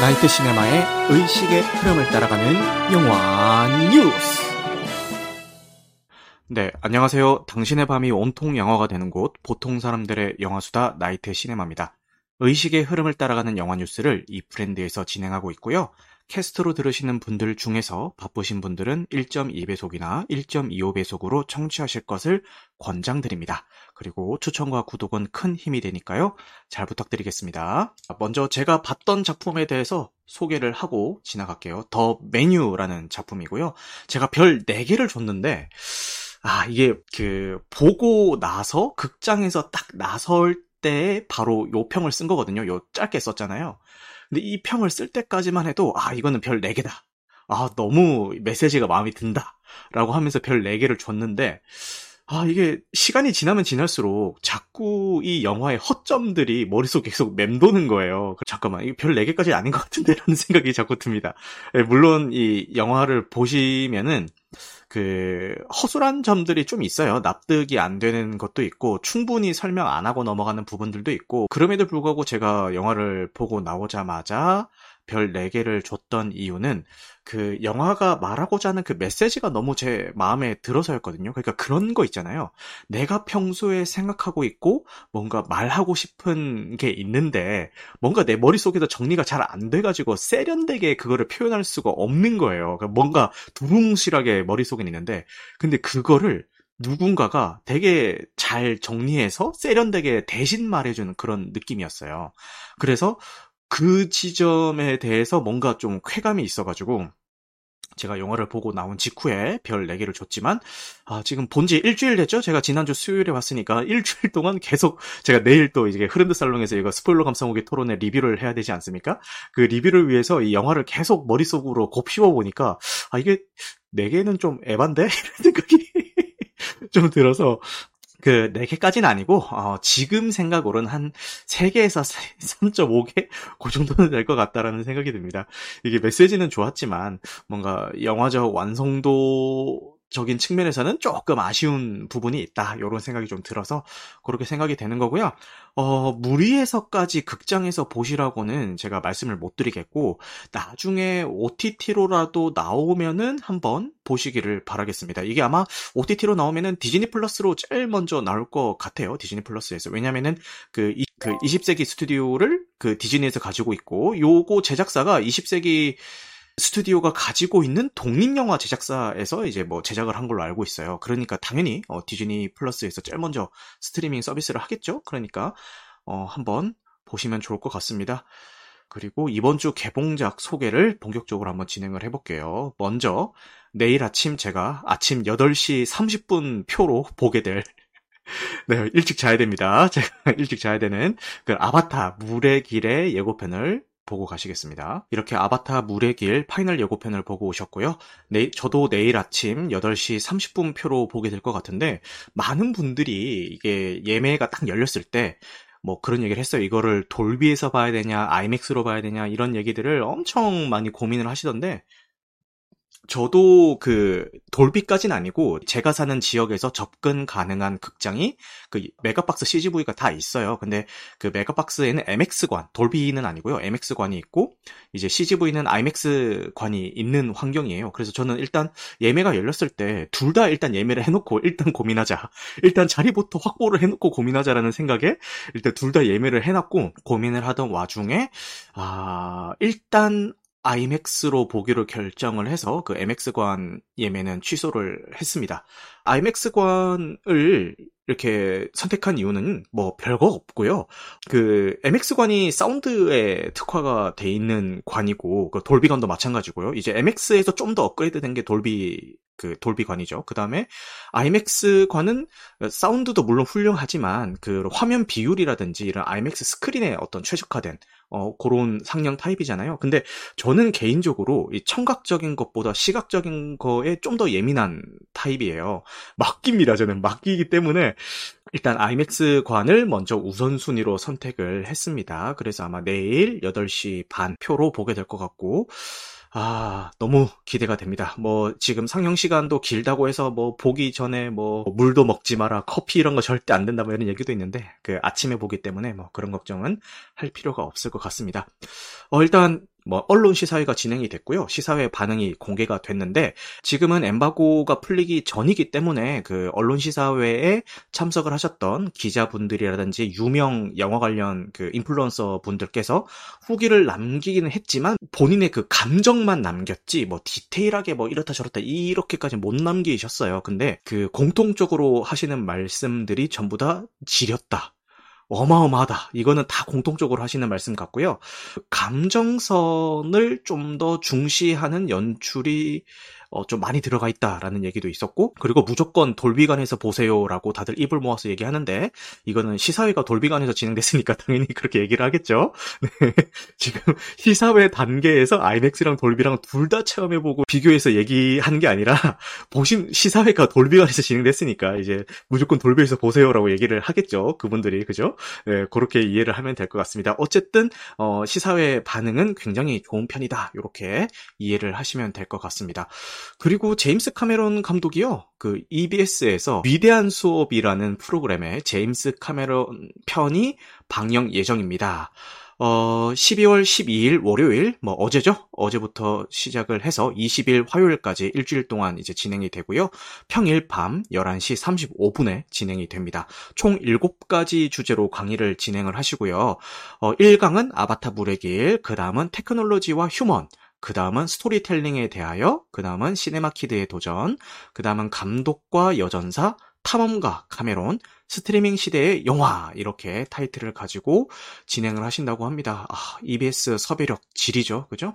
나이트 시네마의 의식의 흐름을 따라가는 영화 뉴스. 네, 안녕하세요. 당신의 밤이 온통 영화가 되는 곳, 보통 사람들의 영화수다 나이트 시네마입니다. 의식의 흐름을 따라가는 영화 뉴스를 이 브랜드에서 진행하고 있고요. 캐스트로 들으시는 분들 중에서 바쁘신 분들은 1.2배속이나 1.25배속으로 청취하실 것을 권장드립니다. 그리고 추천과 구독은 큰 힘이 되니까요. 잘 부탁드리겠습니다. 먼저 제가 봤던 작품에 대해서 소개를 하고 지나갈게요. 더 메뉴라는 작품이고요. 제가 별 4개를 줬는데, 아, 이게 그, 보고 나서 극장에서 딱 나설 때 바로 요 평을 쓴 거거든요. 요 짧게 썼잖아요. 근데 이 평을 쓸 때까지만 해도 아 이거는 별 4개다. 아 너무 메시지가 마음에 든다. 라고 하면서 별 4개를 줬는데 아 이게 시간이 지나면 지날수록 자꾸 이 영화의 허점들이 머릿속에 계속 맴도는 거예요. 잠깐만 이거 별 4개까지 아닌 것 같은데 라는 생각이 자꾸 듭니다. 예, 물론 이 영화를 보시면은 그 허술한 점들이 좀 있어요. 납득이 안 되는 것도 있고 충분히 설명 안 하고 넘어가는 부분들도 있고 그럼에도 불구하고 제가 영화를 보고 나오자마자 별 4개를 줬던 이유는 그 영화가 말하고자 하는 그 메시지가 너무 제 마음에 들어서였거든요. 그러니까 그런 거 있잖아요. 내가 평소에 생각하고 있고 뭔가 말하고 싶은 게 있는데 뭔가 내 머릿속에서 정리가 잘 안 돼가지고 세련되게 그거를 표현할 수가 없는 거예요. 그러니까 뭔가 두뭉실하게 머릿속에 있는데 근데 그거를 누군가가 되게 잘 정리해서 세련되게 대신 말해주는 그런 느낌이었어요. 그래서 그 지점에 대해서 뭔가 좀 쾌감이 있어가지고 제가 영화를 보고 나온 직후에 별 4개를 줬지만 아, 지금 본 지 일주일 됐죠? 제가 지난주 수요일에 왔으니까 일주일 동안 계속 제가 내일 또 이제 흐름드 살롱에서 이거 스포일러 감성 후기 토론에 리뷰를 해야 되지 않습니까? 그 리뷰를 위해서 이 영화를 계속 머릿속으로 곱씹어 보니까 아 이게 4개는 좀 에반데? 이런 생각이 좀 들어서 그 4개까지는 아니고 어, 지금 생각으로는 한 3개에서 3.5개 그 정도는 될 것 같다라는 생각이 듭니다. 이게 메시지는 좋았지만 뭔가 영화적 완성도 적인 측면에서는 조금 아쉬운 부분이 있다. 이런 생각이 좀 들어서 그렇게 생각이 되는 거고요. 어, 무리해서까지 극장에서 보시라고는 제가 말씀을 못 드리겠고 나중에 OTT로라도 나오면은 한번 보시기를 바라겠습니다. 이게 아마 OTT로 나오면은 디즈니 플러스로 제일 먼저 나올 것 같아요. 디즈니 플러스에서. 왜냐면은 그, 이, 그 20세기 스튜디오를 그 디즈니에서 가지고 있고 요거 제작사가 20세기 스튜디오가 가지고 있는 독립영화 제작사에서 이제 뭐 제작을 한 걸로 알고 있어요. 그러니까 당연히 어, 디즈니 플러스에서 제일 먼저 스트리밍 서비스를 하겠죠. 그러니까 어, 한번 보시면 좋을 것 같습니다. 그리고 이번 주 개봉작 소개를 본격적으로 한번 진행을 해볼게요. 먼저 내일 아침 제가 아침 8시 30분 표로 보게 될 네, 일찍 자야 됩니다. 제가 일찍 자야 되는 그 아바타 물의 길의 예고편을 보고 가시겠습니다. 이렇게 아바타 물의 길 final 예고편을 보고 오셨고요. 내, 저도 내일 아침 8시 30분 표로 보게 될 것 같은데 많은 분들이 이게 예매가 딱 열렸을 때뭐 그런 얘기를 했어요. 이거를 돌비에서 봐야 되냐, 아이맥스로 봐야 되냐 이런 얘기들을 엄청 많이 고민을 하시던데 저도 그 돌비까지는 아니고 제가 사는 지역에서 접근 가능한 극장이 그 메가박스 CGV가 다 있어요. 근데 그 메가박스에는 MX관, 돌비는 아니고요. MX관이 있고 이제 CGV는 IMAX관이 있는 환경이에요. 그래서 저는 일단 예매가 열렸을 때 둘 다 일단 예매를 해놓고 일단 고민하자. 일단 자리부터 확보를 해놓고 고민하자라는 생각에 일단 둘 다 예매를 해놨고 고민을 하던 와중에 아 일단 아이맥스로 보기로 결정을 해서 그 MX관 예매는 취소를 했습니다. 아이맥스관을 이렇게 선택한 이유는 뭐 별거 없고요. 그 MX관이 사운드에 특화가 돼 있는 관이고 그 돌비관도 마찬가지고요. 이제 MX에서 좀 더 업그레이드된 게 돌비 그 돌비관이죠. 그 다음에 IMAX관은 사운드도 물론 훌륭하지만 그 화면 비율이라든지 이런 IMAX 스크린에 어떤 최적화된 어, 그런 상영 타입이잖아요. 근데 저는 개인적으로 이 청각적인 것보다 시각적인 거에 좀 더 예민한 타입이에요. 막귀입니다. 저는 막귀이기 때문에 일단 아이맥스관을 먼저 우선순위로 선택을 했습니다. 그래서 아마 내일 8시 반 표로 보게 될 것 같고 아, 너무 기대가 됩니다. 뭐, 지금 상영 시간도 길다고 해서 뭐, 보기 전에 뭐, 물도 먹지 마라, 커피 이런 거 절대 안 된다, 뭐 이런 얘기도 있는데, 그 아침에 보기 때문에 뭐, 그런 걱정은 할 필요가 없을 것 같습니다. 어, 일단, 뭐 언론 시사회가 진행이 됐고요. 시사회 반응이 공개가 됐는데 지금은 엠바고가 풀리기 전이기 때문에 그 언론 시사회에 참석을 하셨던 기자분들이라든지 유명 영화 관련 그 인플루언서 분들께서 후기를 남기기는 했지만 본인의 그 감정만 남겼지 뭐 디테일하게 뭐 이렇다 저렇다 이렇게까지 못 남기셨어요. 근데 그 공통적으로 하시는 말씀들이 전부 다 지렸다. 어마어마하다. 이거는 다 공통적으로 하시는 말씀 같고요. 감정선을 좀 더 중시하는 연출이 어, 좀 많이 들어가 있다라는 얘기도 있었고, 그리고 무조건 돌비관에서 보세요라고 다들 입을 모아서 얘기하는데, 이거는 시사회가 돌비관에서 진행됐으니까 당연히 그렇게 얘기를 하겠죠. 네. 지금 시사회 단계에서 아이맥스랑 돌비랑 둘 다 체험해보고 비교해서 얘기하는 게 아니라, 보신 시사회가 돌비관에서 진행됐으니까 이제 무조건 돌비에서 보세요라고 얘기를 하겠죠. 그분들이, 그죠? 네, 그렇게 이해를 하면 될 것 같습니다. 어쨌든, 어, 시사회 반응은 굉장히 좋은 편이다. 이렇게 이해를 하시면 될 것 같습니다. 그리고 제임스 카메론 감독이요. 그 EBS에서 위대한 수업이라는 프로그램에 제임스 카메론 편이 방영 예정입니다. 어, 12월 12일 월요일, 뭐 어제죠? 어제부터 시작을 해서 20일 화요일까지 일주일 동안 이제 진행이 되고요. 평일 밤 11시 35분에 진행이 됩니다. 총 7가지 주제로 강의를 진행을 하시고요. 어, 1강은 아바타 물의 길, 그 다음은 테크놀로지와 human, 그 다음은 스토리텔링에 대하여, 그 다음은 cinema kid의 도전, 그 다음은 감독과 여전사, 탐험가 카메론, 스트리밍 시대의 영화 이렇게 타이틀을 가지고 진행을 하신다고 합니다. 아, EBS 섭외력 지리죠, 그죠?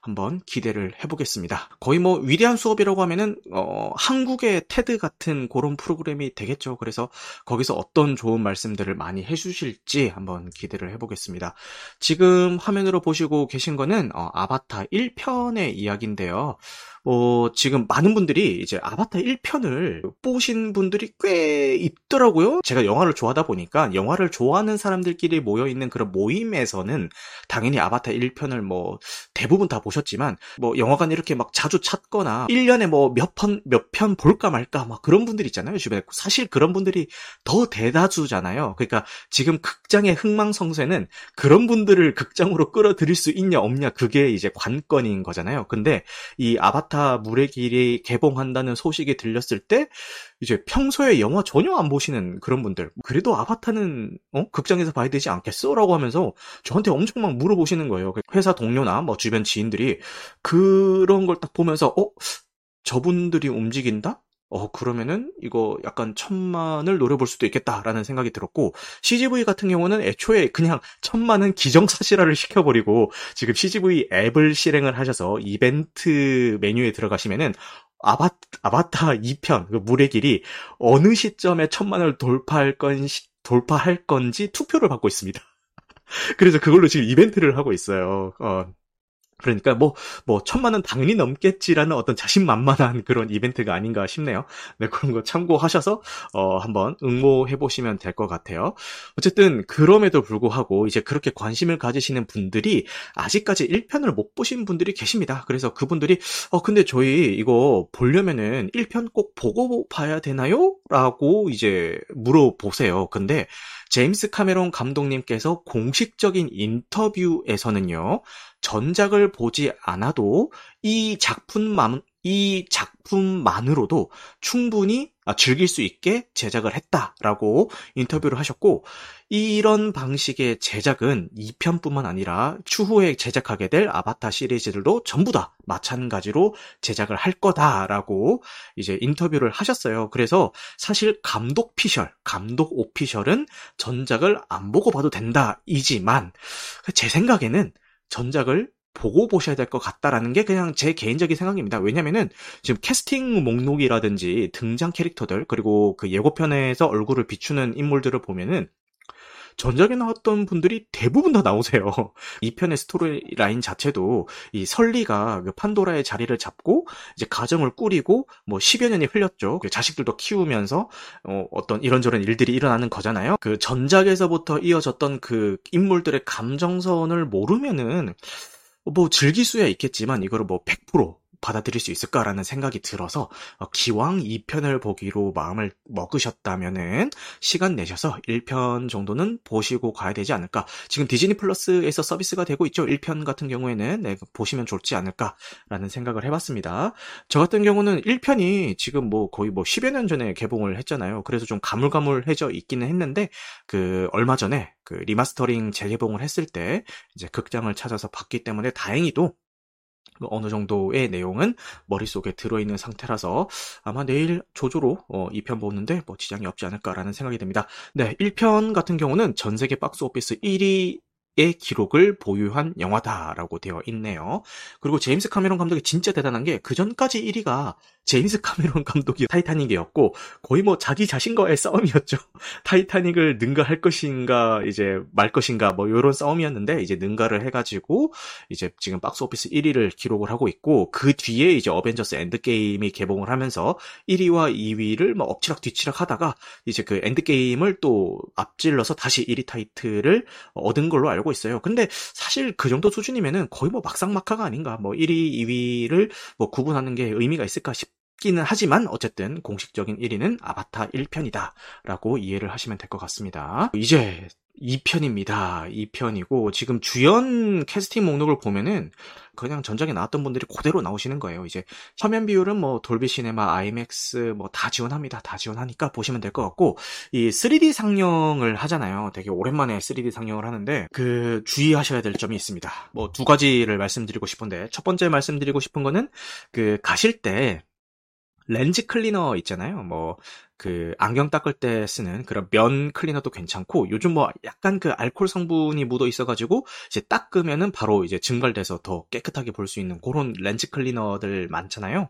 한번 기대를 해보겠습니다. 거의 뭐 위대한 수업이라고 하면은 어, 한국의 테드 같은 그런 프로그램이 되겠죠. 그래서 거기서 어떤 좋은 말씀들을 많이 해주실지 한번 기대를 해보겠습니다. 지금 화면으로 보시고 계신 거는 어, 아바타 1편의 이야기인데요. 어, 지금 많은 분들이 이제 아바타 1편을 보신 분들이 꽤 있더라고요. 제가 영화를 좋아하다 보니까 영화를 좋아하는 사람들끼리 모여있는 그런 모임에서는 당연히 아바타 1편을 뭐 대부분 다 보셨지만 뭐 영화관 이렇게 막 자주 찾거나 1년에 뭐 몇 편, 몇 편 볼까 말까 막 그런 분들 있잖아요. 주변에. 사실 그런 분들이 더 대다수잖아요. 그러니까 지금 극장의 흥망성쇠는 그런 분들을 극장으로 끌어들일 수 있냐 없냐 그게 이제 관건인 거잖아요. 근데 이 아바타 물의 길이 개봉한다는 소식이 들렸을 때 이제 평소에 영화 전혀 안 보시는 그런 분들 그래도 아바타는 어? 극장에서 봐야 되지 않겠어? 라고 하면서 저한테 엄청 막 물어보시는 거예요. 그 회사 동료나 뭐 주변 지인들이 그런 걸 딱 보면서 어? 저분들이 움직인다? 어, 그러면은 이거 약간 천만을 노려볼 수도 있겠다라는 생각이 들었고, CGV 같은 경우는 애초에 그냥 천만은 기정사실화를 시켜버리고, 지금 CGV 앱을 실행을 하셔서 이벤트 메뉴에 들어가시면은, 아바, 아바타 2편, 그 물의 길이 어느 시점에 천만을 돌파할 건, 돌파할 건지 투표를 받고 있습니다. 그래서 그걸로 지금 이벤트를 하고 있어요. 어, 그러니까 뭐, 뭐, 천만은 당연히 넘겠지라는 어떤 자신만만한 그런 이벤트가 아닌가 싶네요. 네, 그런 거 참고하셔서, 어, 한번 응모해보시면 될 것 같아요. 어쨌든, 그럼에도 불구하고, 이제 그렇게 관심을 가지시는 분들이 아직까지 1편을 못 보신 분들이 계십니다. 그래서 그분들이, 어, 근데 저희 이거 보려면은 1편 꼭 보고 봐야 되나요? 라고 이제 물어보세요. 근데, 제임스 카메론 감독님께서 공식적인 인터뷰에서는요, 전작을 보지 않아도 이 작품만, 이 작품만으로도 충분히 아, 즐길 수 있게 제작을 했다라고 인터뷰를 하셨고, 이런 방식의 제작은 2편뿐만 아니라 추후에 제작하게 될 아바타 시리즈들도 전부 다 마찬가지로 제작을 할 거다라고 이제 인터뷰를 하셨어요. 그래서 사실 감독 피셜, 감독 오피셜은 전작을 안 보고 봐도 된다이지만 제 생각에는 전작을 보고 보셔야 될 것 같다라는 게 그냥 제 개인적인 생각입니다. 왜냐면은 지금 캐스팅 목록이라든지 등장 캐릭터들 그리고 그 예고편에서 얼굴을 비추는 인물들을 보면은 전작에 나왔던 분들이 대부분 다 나오세요. 이 편의 스토리 라인 자체도 이 설리가 그 판도라의 자리를 잡고 이제 가정을 꾸리고 뭐 10여 년이 흘렸죠. 그 자식들도 키우면서 어, 어떤 이런저런 일들이 일어나는 거잖아요. 그 전작에서부터 이어졌던 그 인물들의 감정선을 모르면은 뭐 즐길 수야 있겠지만 이거를 뭐 100% 받아들일 수 있을까라는 생각이 들어서 어, 기왕 2편을 보기로 마음을 먹으셨다면은 시간 내셔서 1편 정도는 보시고 가야 되지 않을까. 지금 디즈니 플러스에서 서비스가 되고 있죠. 1편 같은 경우에는 네, 보시면 좋지 않을까라는 생각을 해봤습니다. 저 같은 경우는 1편이 지금 뭐 거의 뭐 10여 년 전에 개봉을 했잖아요. 그래서 좀 가물가물해져 있기는 했는데 그 얼마 전에 그 리마스터링 재개봉을 했을 때 이제 극장을 찾아서 봤기 때문에 다행히도 그 어느 정도의 내용은 머릿속에 들어있는 상태라서 아마 내일 조조로 어, 2편 보는데 뭐 지장이 없지 않을까라는 생각이 듭니다. 네, 1편 같은 경우는 전 세계 박스 오피스 1위 의 기록을 보유한 영화다라고 되어 있네요. 그리고 제임스 카메론 감독이 진짜 대단한 게 그 전까지 1위가 제임스 카메론 감독이 타이타닉이었고 거의 뭐 자기 자신과의 싸움이었죠. 타이타닉을 능가할 것인가 이제 말 것인가 뭐 이런 싸움이었는데 이제 능가를 해가지고 이제 지금 박스 오피스 1위를 기록을 하고 있고 그 뒤에 이제 어벤져스 엔드게임이 개봉을 하면서 1위와 2위를 뭐 엎치락 뒤치락 하다가 이제 그 엔드게임을 또 앞질러서 다시 1위 타이틀을 얻은 걸로 알고 있어요. 근데 사실 그 정도 수준이면은 거의 뭐 막상막하가 아닌가 뭐 1위, 2위를 뭐 구분하는 게 의미가 있을까 싶 기는 하지만 어쨌든 공식적인 1위는 아바타 1편이다 라고 이해를 하시면 될 것 같습니다. 이제 2편입니다. 2편이고 지금 주연 캐스팅 목록을 보면은 그냥 전작에 나왔던 분들이 그대로 나오시는 거예요. 이제 화면 비율은 뭐 돌비 시네마, 아이맥스 뭐다 지원합니다. 다 지원하니까 보시면 될 것 같고 이 3D 상영을 하잖아요. 되게 오랜만에 3D 상영을 하는데 그 주의하셔야 될 점이 있습니다. 뭐 두 가지를 말씀드리고 싶은데 첫 번째 말씀드리고 싶은 거는 그 가실 때 렌즈 클리너 있잖아요. 뭐, 그, 안경 닦을 때 쓰는 그런 면 클리너도 괜찮고, 요즘 뭐, 약간 그 알코올 성분이 묻어 있어가지고, 이제 닦으면은 바로 이제 증발돼서 더 깨끗하게 볼 수 있는 그런 렌즈 클리너들 많잖아요.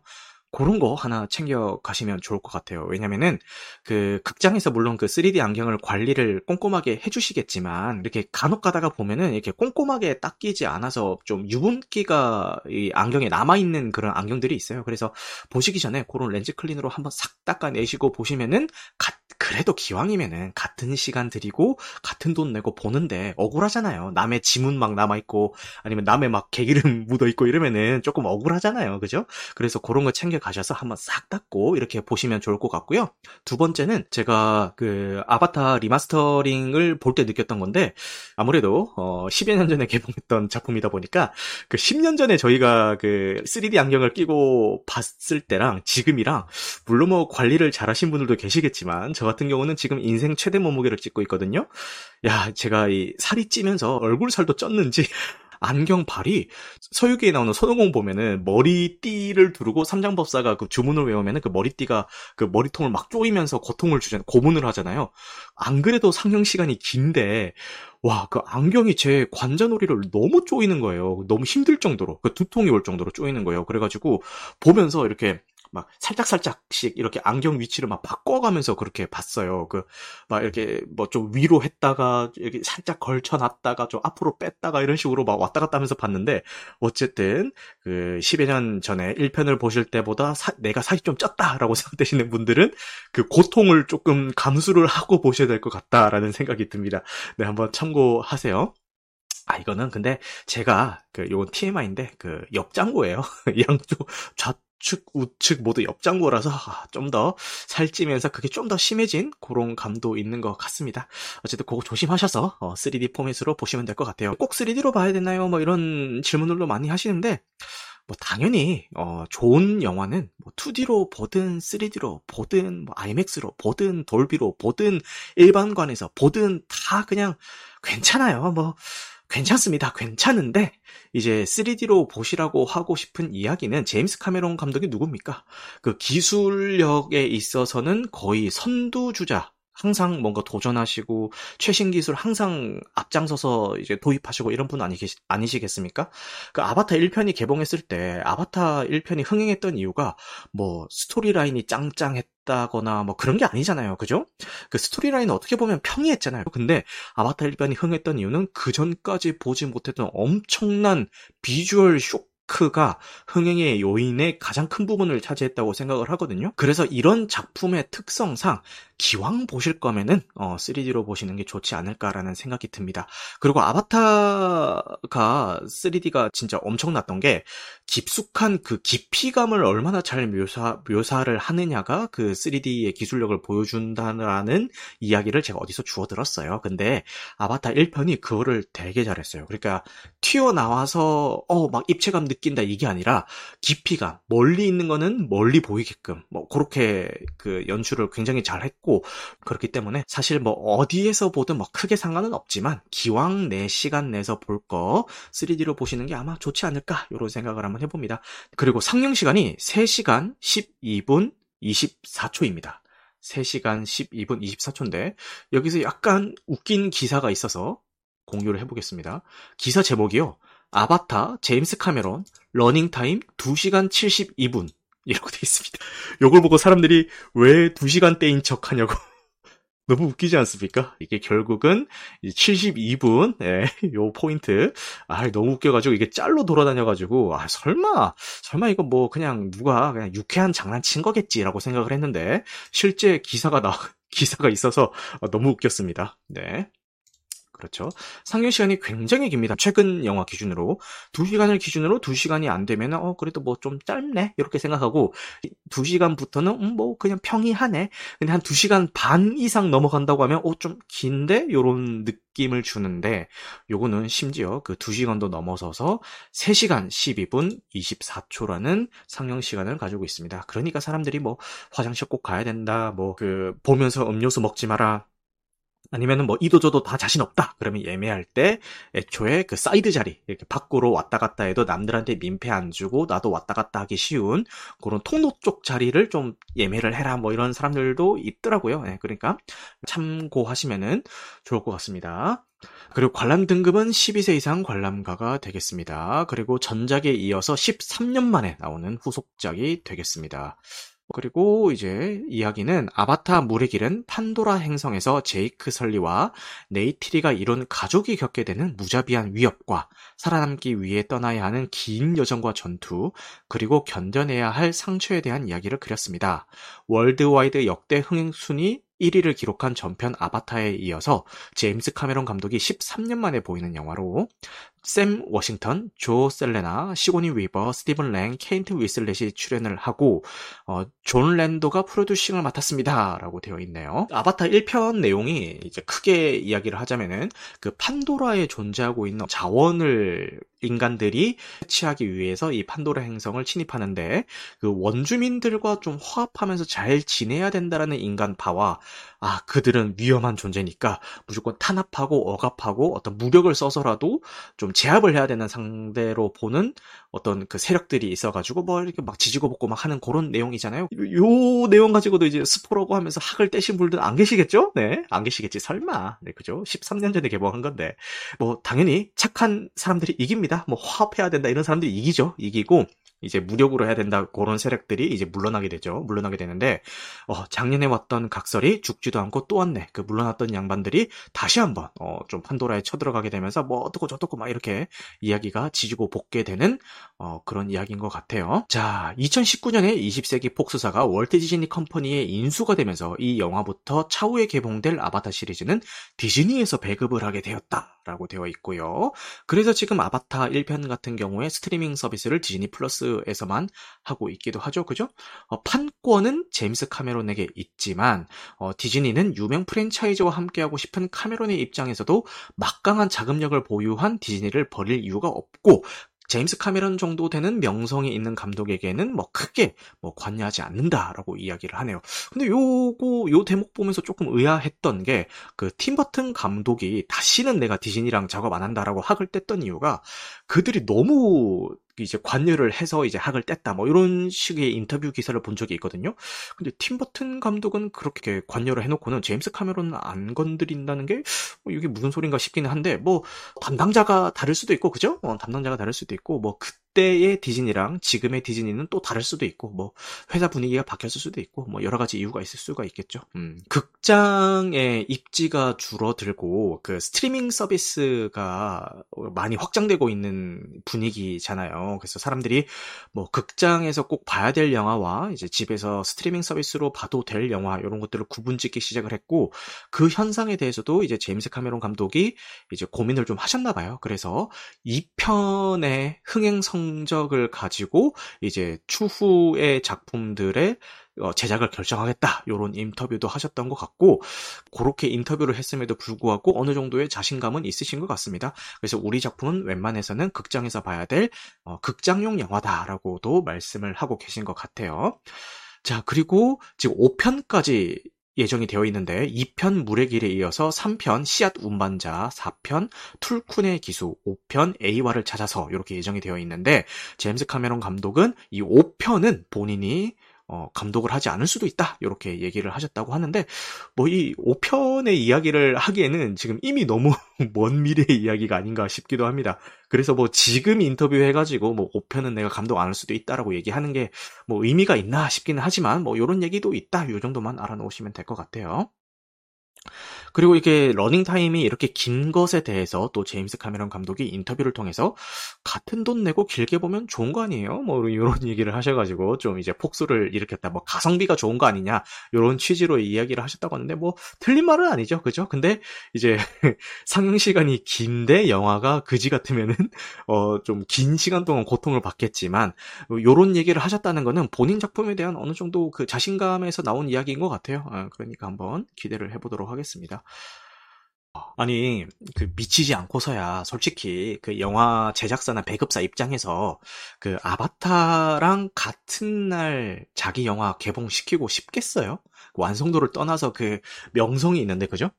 그런 거 하나 챙겨 가시면 좋을 것 같아요. 왜냐면은 그 극장에서 물론 그 3D 안경을 관리를 꼼꼼하게 해주시겠지만 이렇게 간혹 가다가 보면은 이렇게 꼼꼼하게 닦이지 않아서 좀 유분기가 이 안경에 남아 있는 그런 안경들이 있어요. 그래서 보시기 전에 그런 렌즈 클린으로 한번 싹 닦아내시고 보시면은 가, 그래도 기왕이면은 같은 시간 들이고 같은 돈 내고 보는데 억울하잖아요. 남의 지문 막 남아 있고 아니면 남의 막 개기름 묻어 있고 이러면은 조금 억울하잖아요. 그죠? 그래서 그런 거 챙겨 가셔서 한번 싹 닦고 이렇게 보시면 좋을 것 같고요. 두 번째는 제가 그 아바타 리마스터링을 볼 때 느꼈던 건데 아무래도 어 10여 년 전에 개봉했던 작품이다 보니까 그 10년 전에 저희가 그 3D 안경을 끼고 봤을 때랑 지금이랑 물론 뭐 관리를 잘하신 분들도 계시겠지만 저 같은 경우는 지금 인생 최대 몸무게를 찍고 있거든요. 야, 제가 이 살이 찌면서 얼굴 살도 쪘는지 안경팔이 서유기에 나오는 손오공 보면은 머리띠를 두르고 삼장법사가 그 주문을 외우면은 그 머리띠가 그 머리통을 막 쪼이면서 고통을 주잖아요. 고문을 하잖아요. 안 그래도 상영 시간이 긴데 와, 그 안경이 제 관자놀이를 너무 쪼이는 거예요. 너무 힘들 정도로. 그 두통이 올 정도로 쪼이는 거예요. 그래가지고 보면서 이렇게 막 살짝살짝씩 이렇게 안경 위치를 막 바꿔가면서 그렇게 봤어요. 그 막 이렇게 뭐 좀 위로 했다가 이렇게 살짝 걸쳐놨다가 좀 앞으로 뺐다가 이런 식으로 막 왔다 갔다 하면서 봤는데 어쨌든 그 10여 년 전에 1편을 보실 때보다 사, 내가 살이 좀 쪘다라고 생각되시는 분들은 그 고통을 조금 감수를 하고 보셔야 될 것 같다라는 생각이 듭니다. 네, 한번 참고하세요. 아, 이거는 근데 제가 그 요건 TMI인데 그 옆장구예요. 양쪽 좌 좌측, 우측 모두 옆장구라서 아, 좀더 살찌면서 그게 좀 더 심해진 그런 감도 있는 것 같습니다. 어쨌든 그거 조심하셔서 3D 어, 포맷으로 보시면 될 것 같아요. 꼭 3D로 봐야 되나요? 뭐 이런 질문들도 많이 하시는데 뭐 당연히 어 좋은 영화는 뭐 2D로 보든 3D로 보든 뭐 IMAX로 보든 돌비로 보든 일반관에서 보든 다 그냥 괜찮아요. 뭐 괜찮습니다. 괜찮은데 이제 3D로 보시라고 하고 싶은 이야기는 제임스 카메론 감독이 누굽니까? 그 기술력에 있어서는 거의 선두주자 항상 뭔가 도전하시고 최신 기술 항상 앞장서서 이제 도입하시고 이런 분 아니, 아니시겠습니까? 그 아바타 1편이 개봉했을 때 아바타 1편이 흥행했던 이유가 뭐 스토리라인이 짱짱했 다거나 뭐 그런 게 아니잖아요. 그죠? 그 스토리라인은 어떻게 보면 평이했잖아요. 근데 아바타 1편이 흥했던 이유는 그 전까지 보지 못했던 엄청난 비주얼 쇼 크가 흥행의 요인의 가장 큰 부분을 차지했다고 생각을 하거든요. 그래서 이런 작품의 특성상 기왕 보실 거면은 어, 3D로 보시는 게 좋지 않을까라는 생각이 듭니다. 그리고 아바타가 3D가 진짜 엄청났던 게 깊숙한 그 깊이감을 얼마나 잘 묘사 묘사를 하느냐가 그 3D의 기술력을 보여준다는 이야기를 제가 어디서 주워 들었어요. 근데 아바타 1편이 그거를 되게 잘했어요. 그러니까 튀어나와서 어 막 입체감 느낀다 이게 아니라 깊이가 멀리 있는 거는 멀리 보이게끔 뭐 그렇게 그 연출을 굉장히 잘 했고 그렇기 때문에 사실 뭐 어디에서 보든 뭐 크게 상관은 없지만 기왕 내 시간 내서 볼 거 3D로 보시는 게 아마 좋지 않을까 이런 생각을 한번 해봅니다. 그리고 상영 시간이 3시간 12분 24초입니다. 3시간 12분 24초인데 여기서 약간 웃긴 기사가 있어서 공유를 해보겠습니다. 기사 제목이요. 아바타, 제임스 카메론, 러닝타임 2시간 72분. 이라고 돼 있습니다. 요걸 보고 사람들이 왜 2시간대인 척 하냐고. 너무 웃기지 않습니까? 이게 결국은 72분, 예, 요 포인트. 아, 너무 웃겨가지고 이게 짤로 돌아다녀가지고, 아, 설마, 설마 이거 뭐 그냥 누가 그냥 유쾌한 장난친 거겠지라고 생각을 했는데, 실제 기사가 나, 기사가 있어서 너무 웃겼습니다. 네. 그렇죠. 상영 시간이 굉장히 깁니다. 최근 영화 기준으로 2시간을 기준으로 2시간이 안 되면 어 그래도 뭐 좀 짧네 이렇게 생각하고 2시간부터는 음, 뭐 그냥 평이하네. 근데 한 2시간 반 이상 넘어간다고 하면 어 좀 긴데 요런 느낌을 주는데 요거는 심지어 그 2시간도 넘어서서 3시간 12분 24초라는 상영 시간을 가지고 있습니다. 그러니까 사람들이 뭐 화장실 꼭 가야 된다. 뭐 그 보면서 음료수 먹지 마라. 아니면은 뭐 이도저도 다 자신 없다. 그러면 예매할 때 애초에 그 사이드 자리 이렇게 밖으로 왔다 갔다 해도 남들한테 민폐 안 주고 나도 왔다 갔다 하기 쉬운 그런 통로 쪽 자리를 좀 예매를 해라 뭐 이런 사람들도 있더라고요. 네, 그러니까 참고하시면은 좋을 것 같습니다. 그리고 관람 등급은 12세 이상 관람가가 되겠습니다. 그리고 전작에 이어서 13년 만에 나오는 후속작이 되겠습니다. 그리고 이제 이야기는 아바타 물의 길은 판도라 행성에서 제이크 설리와 네이티리가 이룬 가족이 겪게 되는 무자비한 위협과 살아남기 위해 떠나야 하는 긴 여정과 전투, 그리고 견뎌내야 할 상처에 대한 이야기를 그렸습니다. worldwide 역대 흥행 순위 1위를 기록한 전편 아바타에 이어서 제임스 카메론 감독이 13년 만에 보이는 영화로 샘 워싱턴, 조 샐다나, 시고니 위버, 스티븐 랭, 케이트 윈슬렛이 출연을 하고 어, 존 랜도가 프로듀싱을 맡았습니다라고 되어 있네요. 아바타 1편 내용이 이제 크게 이야기를 하자면은 그 판도라에 존재하고 있는 자원을 인간들이 채취하기 위해서 이 판도라 행성을 침입하는데 그 원주민들과 좀 화합하면서 잘 지내야 된다라는 인간파와 아 그들은 위험한 존재니까 무조건 탄압하고 억압하고 어떤 무력을 써서라도 좀 제압을 해야 되는 상대로 보는 어떤 그 세력들이 있어가지고 뭐 이렇게 막 지지고 볶고 막 하는 그런 내용이잖아요. 요 내용 가지고도 이제 스포라고 하면서 학을 떼신 분들 안 계시겠죠? 네, 안 계시겠지 설마. 네, 그죠? 13년 전에 개봉한 건데 뭐 당연히 착한 사람들이 이깁니다. 뭐 화합해야 된다 이런 사람들이 이기죠. 이기고 이제 무력으로 해야 된다 그런 세력들이 이제 물러나게 되죠. 물러나게 되는데 어, 작년에 왔던 각설이 죽지도 않고 또 왔네. 그 물러났던 양반들이 다시 한번 어, 좀 판도라에 쳐들어가게 되면서 뭐 어떻고 저떻고 막 이렇게 이야기가 지지고 볶게 되는 어, 그런 이야기인 것 같아요. 자, 2019년에 20세기 폭스사가 월트 디즈니 컴퍼니의 인수가 되면서 이 영화부터 차후에 개봉될 아바타 시리즈는 디즈니에서 배급을 하게 되었다 라고 되어 있고요. 그래서 지금 아바타 1편 같은 경우에 스트리밍 서비스를 디즈니 플러스에서만 하고 있기도 하죠. 그죠? 어, 판권은 제임스 카메론에게 있지만 어, 디즈니는 유명 프랜차이즈와 함께하고 싶은 카메론의 입장에서도 막강한 자금력을 보유한 디즈니를 버릴 이유가 없고 제임스 카메론 정도 되는 명성이 있는 감독에게는 뭐 크게 뭐 관여하지 않는다라고 이야기를 하네요. 근데 요거 요 대목 보면서 조금 의아했던 게 그 팀버튼 감독이 다시는 내가 디즈니랑 작업 안 한다라고 학을 뗐던 이유가 그들이 너무 이제 관여를 해서 이제 학을 뗐다 뭐 이런 식의 인터뷰 기사를 본 적이 있거든요. 근데 팀 버튼 감독은 그렇게 관여를 해놓고는 제임스 카메론은 안 건드린다는 게 뭐 이게 무슨 소린가 싶기는 한데 뭐 담당자가 다를 수도 있고 그죠? 어, 담당자가 다를 수도 있고 뭐 그, 그때의 디즈니랑 지금의 디즈니는 또 다를 수도 있고 뭐 회사 분위기가 바뀌었을 수도 있고 뭐 여러 가지 이유가 있을 수가 있겠죠. 음. 극장의 입지가 줄어들고 그 스트리밍 서비스가 많이 확장되고 있는 분위기잖아요. 그래서 사람들이 뭐 극장에서 꼭 봐야 될 영화와 이제 집에서 스트리밍 서비스로 봐도 될 영화 이런 것들을 구분짓기 시작을 했고 그 현상에 대해서도 이제 제임스 카메론 감독이 이제 고민을 좀 하셨나 봐요. 그래서 2편의 흥행 성 적을 가지고 이제 추후의 작품들의 어, 제작을 결정하겠다 이런 인터뷰도 하셨던 것 같고 그렇게 인터뷰를 했음에도 불구하고 어느 정도의 자신감은 있으신 것 같습니다. 그래서 우리 작품은 웬만해서는 극장에서 봐야 될 어, 극장용 영화다라고도 말씀을 하고 계신 것 같아요. 자 그리고 지금 5편까지 예정이 되어 있는데 2편 물의 길에 이어서 3편 씨앗 운반자, 4편 툴쿤의 기수, 5편 에이와를 찾아서 이렇게 예정이 되어 있는데 제임스 카메론 감독은 이 5편은 본인이 어, 감독을 하지 않을 수도 있다. 이렇게 얘기를 하셨다고 하는데, 뭐, 이 5편의 이야기를 하기에는 지금 이미 너무 먼 미래의 이야기가 아닌가 싶기도 합니다. 그래서 뭐, 지금 인터뷰 해가지고, 뭐, 5편은 내가 감독 안 할 수도 있다라고 얘기하는 게, 뭐, 의미가 있나 싶기는 하지만, 뭐, 이런 얘기도 있다. 요 정도만 알아놓으시면 될 것 같아요. 그리고 이게 러닝 타임이 이렇게 긴 것에 대해서 또 제임스 카메론 감독이 인터뷰를 통해서 같은 돈 내고 길게 보면 좋은 거 아니에요? 뭐 이런 얘기를 하셔가지고 좀 이제 폭소를 일으켰다. 뭐 가성비가 좋은 거 아니냐 이런 취지로 이야기를 하셨다고 하는데 뭐 틀린 말은 아니죠, 그죠? 근데 이제 상영 시간이 긴데 영화가 그지 같으면은 어 좀 긴 시간 동안 고통을 받겠지만 이런 얘기를 하셨다는 거는 본인 작품에 대한 어느 정도 그 자신감에서 나온 이야기인 것 같아요. 아, 그러니까 한번 기대를 해보도록 하겠습니다. 아니, 그 미치지 않고서야 솔직히 그 영화 제작사나 배급사 입장에서 그 아바타랑 같은 날 자기 영화 개봉시키고 싶겠어요? 완성도를 떠나서 그 명성이 있는데, 그죠?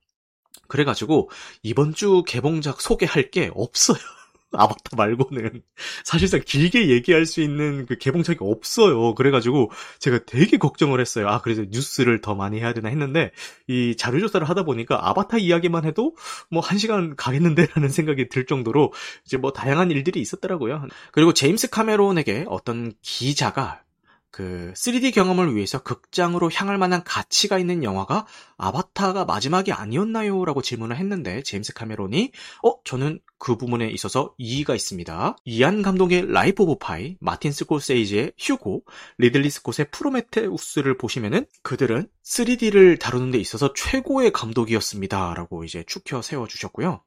그래가지고 이번 주 개봉작 소개할 게 없어요. 아바타 말고는 사실상 길게 얘기할 수 있는 그 개봉작이 없어요. 그래가지고 제가 되게 걱정을 했어요. 아, 그래서 뉴스를 더 많이 해야 되나 했는데 이 자료 조사를 하다 보니까 아바타 이야기만 해도 뭐 한 시간 가겠는데라는 생각이 들 정도로 이제 뭐 다양한 일들이 있었더라고요. 그리고 제임스 카메론에게 어떤 기자가 그 3D 경험을 위해서 극장으로 향할 만한 가치가 있는 영화가 아바타가 마지막이 아니었나요? 라고 질문을 했는데 제임스 카메론이 어 저는 그 부분에 있어서 이의가 있습니다. 이안 감독의 라이프 오브 파이, 마틴 스콜세이지의 휴고, 리들리 스콧의 프로메테우스를 보시면은 그들은 3D를 다루는 데 있어서 최고의 감독이었습니다. 라고 이제 추켜세워 주셨고요.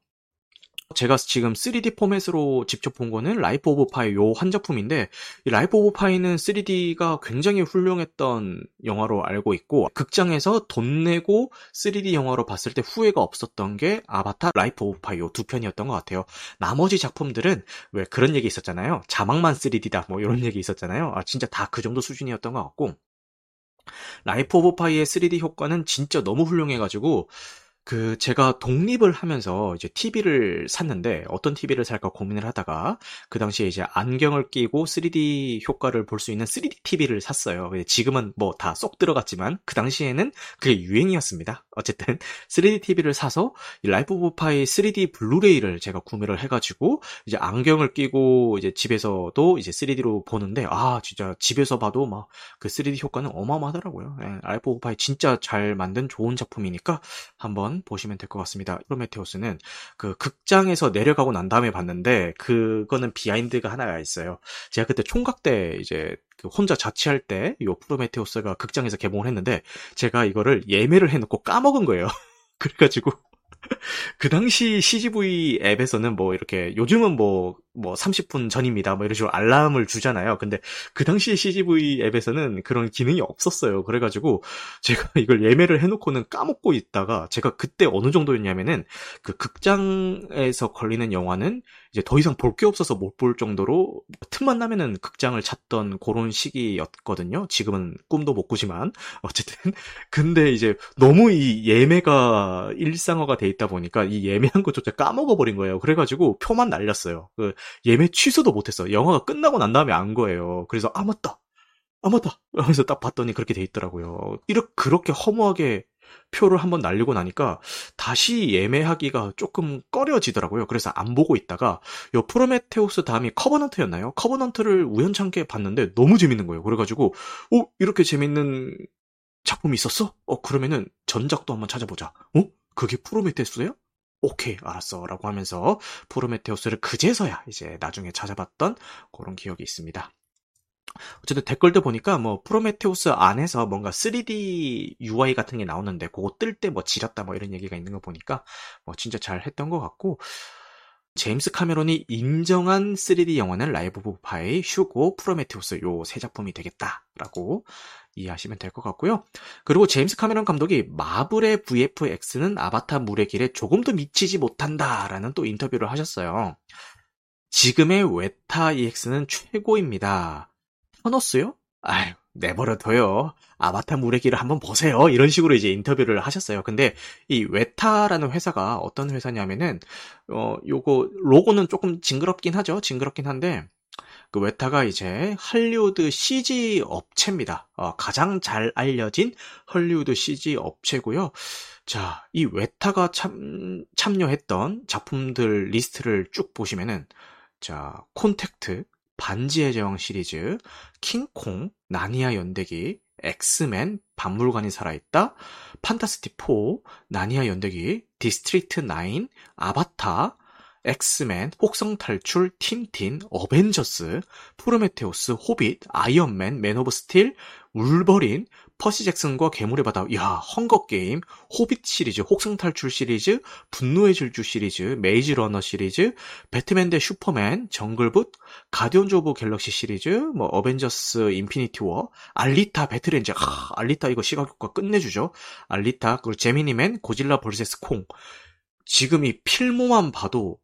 제가 지금 3D 포맷으로 직접 본 거는 라이프 오브 파이 요 한 작품인데 이 라이프 오브 파이는 3D가 굉장히 훌륭했던 영화로 알고 있고 극장에서 돈 내고 3D 영화로 봤을 때 후회가 없었던 게 아바타 라이프 오브 파이 요 두 편이었던 것 같아요. 나머지 작품들은 왜 그런 얘기 있었잖아요. 자막만 3D다 뭐 이런 얘기 있었잖아요. 아 진짜 다 그 정도 수준이었던 것 같고 라이프 오브 파이의 3D 효과는 진짜 너무 훌륭해가지고 그 제가 독립을 하면서 이제 TV를 샀는데 어떤 TV를 살까 고민을 하다가 그 당시에 이제 안경을 끼고 3D 효과를 볼 수 있는 3D TV를 샀어요. 지금은 뭐 다 쏙 들어갔지만 그 당시에는 그게 유행이었습니다. 어쨌든 3D TV를 사서 라이프 오브 파이 3D 블루레이를 제가 구매를 해가지고 이제 안경을 끼고 이제 집에서도 이제 3D로 보는데 아 진짜 집에서 봐도 막 그 3D 효과는 어마어마하더라고요. 예, 라이프 오브 파이 진짜 잘 만든 좋은 작품이니까 한번 보시면 될 것 같습니다. 프로메테우스는 그 극장에서 내려가고 난 다음에 봤는데 그거는 behind가 하나가 있어요. 제가 그때 총각 때 이제 그 혼자 자취할 때 이 프로메테우스가 극장에서 개봉을 했는데 제가 이거를 예매를 해놓고 까먹은 거예요. 그래가지고 그 당시 CGV 앱에서는 뭐 이렇게 요즘은 뭐 뭐 30분 전입니다. 뭐 이런 식으로 알람을 주잖아요. 근데 그 당시에 CGV 앱에서는 그런 기능이 없었어요. 그래가지고 제가 이걸 예매를 해놓고는 까먹고 있다가 제가 그때 어느 정도였냐면은 그 극장에서 걸리는 영화는 이제 더 이상 볼 게 없어서 못 볼 정도로 틈만 나면은 극장을 찾던 그런 시기였거든요. 지금은 꿈도 못 꾸지만 어쨌든 근데 이제 너무 이 예매가 일상화가 돼 있다 보니까 이 예매한 것조차 까먹어 버린 거예요. 그래가지고 표만 날렸어요. 그 예매 취소도 못했어. 영화가 끝나고 난 다음에 안 거예요. 그래서 아 맞다, 아 맞다. 그래서 딱 봤더니 그렇게 돼 있더라고요. 이렇게 그렇게 허무하게 표를 한번 날리고 나니까 다시 예매하기가 조금 꺼려지더라고요. 그래서 안 보고 있다가 요 프로메테우스 다음이 커버넌트였나요? 커버넌트를 우연찮게 봤는데 너무 재밌는 거예요. 그래가지고 어 이렇게 재밌는 작품이 있었어? 어 그러면은 전작도 한번 찾아보자. 어 그게 프로메테우스예요? 오케이, 알았어. 라고 하면서 프로메테우스를 그제서야 이제 나중에 찾아봤던 그런 기억이 있습니다. 어쨌든 댓글도 보니까 뭐 프로메테우스 안에서 뭔가 3D UI 같은 게 나오는데 그거 뜰 때 뭐 지렸다 뭐 이런 얘기가 있는 거 보니까 뭐 진짜 잘 했던 것 같고 제임스 카메론이 인정한 3D 영화는 라이프 오브 파이, 휴고, 프로메테우스 요 세 작품이 되겠다라고 이해하시면 될 것 같고요. 그리고 제임스 카메론 감독이 마블의 VFX는 아바타 물의 길에 조금도 미치지 못한다라는 또 인터뷰를 하셨어요. 지금의 웨타 EX는 최고입니다. 타노스요? 아유, 내버려둬요. 아바타 길을 한번 보세요. 이런 식으로 이제 인터뷰를 하셨어요. 근데 이 웨타라는 회사가 어떤 회사냐면은 어 요거 로고는 조금 징그럽긴 하죠. 징그럽긴 한데 그 웨타가 이제 할리우드 CG 업체입니다. 어, 가장 잘 알려진 할리우드 CG 업체고요. 자, 이 웨타가 참, 참여했던 작품들 리스트를 쭉 보시면은 자, 콘택트, 반지의 제왕 시리즈, 킹콩, 나니아 연대기, 엑스맨, 박물관이 살아있다, 판타스틱4, 나니아 연대기, 디스트릭트 9, 아바타, 엑스맨, 혹성탈출, 틴틴, 어벤져스, 프로메테우스, 호빗, 아이언맨, 맨 오브 스틸, 울버린, 퍼시 잭슨과 괴물의 바다, 야, 헝거 게임, 호빗 시리즈, 혹성 탈출 시리즈, 분노의 질주 시리즈, 메이즈 러너 시리즈, 배트맨 대 슈퍼맨, 정글북, 가디언즈 오브 갤럭시 시리즈, 뭐, 어벤져스 인피니티 워, 알리타 배틀엔젤, 아, 알리타 이거 시각 효과 끝내주죠. 알리타, 그리고 제미니맨, 고질라 versus 콩. 지금 이 필모만 봐도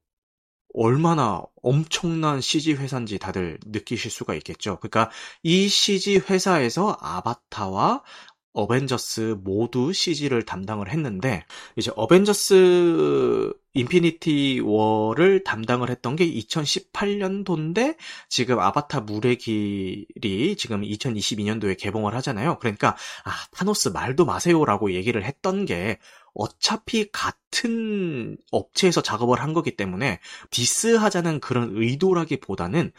얼마나 엄청난 CG 회사인지 다들 느끼실 수가 있겠죠. 그러니까 이 CG 회사에서 아바타와 어벤져스 모두 CG를 담당을 했는데 이제 어벤져스 인피니티 워를 담당을 했던 게 2018년도인데 지금 아바타 물의 길이 지금 2022년도에 개봉을 하잖아요. 그러니까 아 타노스 말도 마세요라고 얘기를 했던 게 어차피 같은 업체에서 작업을 한 거기 때문에 디스하자는 그런 의도라기보다는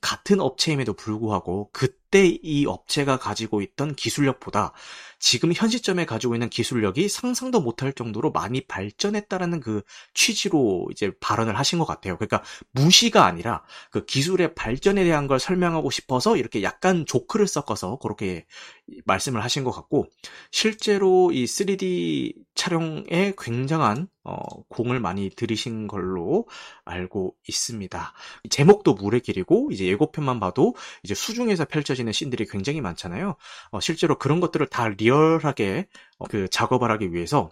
같은 업체임에도 불구하고 그 때 이 업체가 가지고 있던 기술력보다 지금 현 시점에 가지고 있는 기술력이 상상도 못할 정도로 많이 발전했다라는 그 취지로 이제 발언을 하신 것 같아요. 그러니까 무시가 아니라 그 기술의 발전에 대한 걸 설명하고 싶어서 이렇게 약간 조크를 섞어서 그렇게 말씀을 하신 것 같고 실제로 이 3D 촬영에 굉장한 어, 공을 많이 들이신 걸로 알고 있습니다. 제목도 물의 길이고 이제 예고편만 봐도 이제 수중에서 펼쳐지는 씬들이 굉장히 많잖아요. 어, 실제로 그런 것들을 다 리얼하게 어, 그 작업을 하기 위해서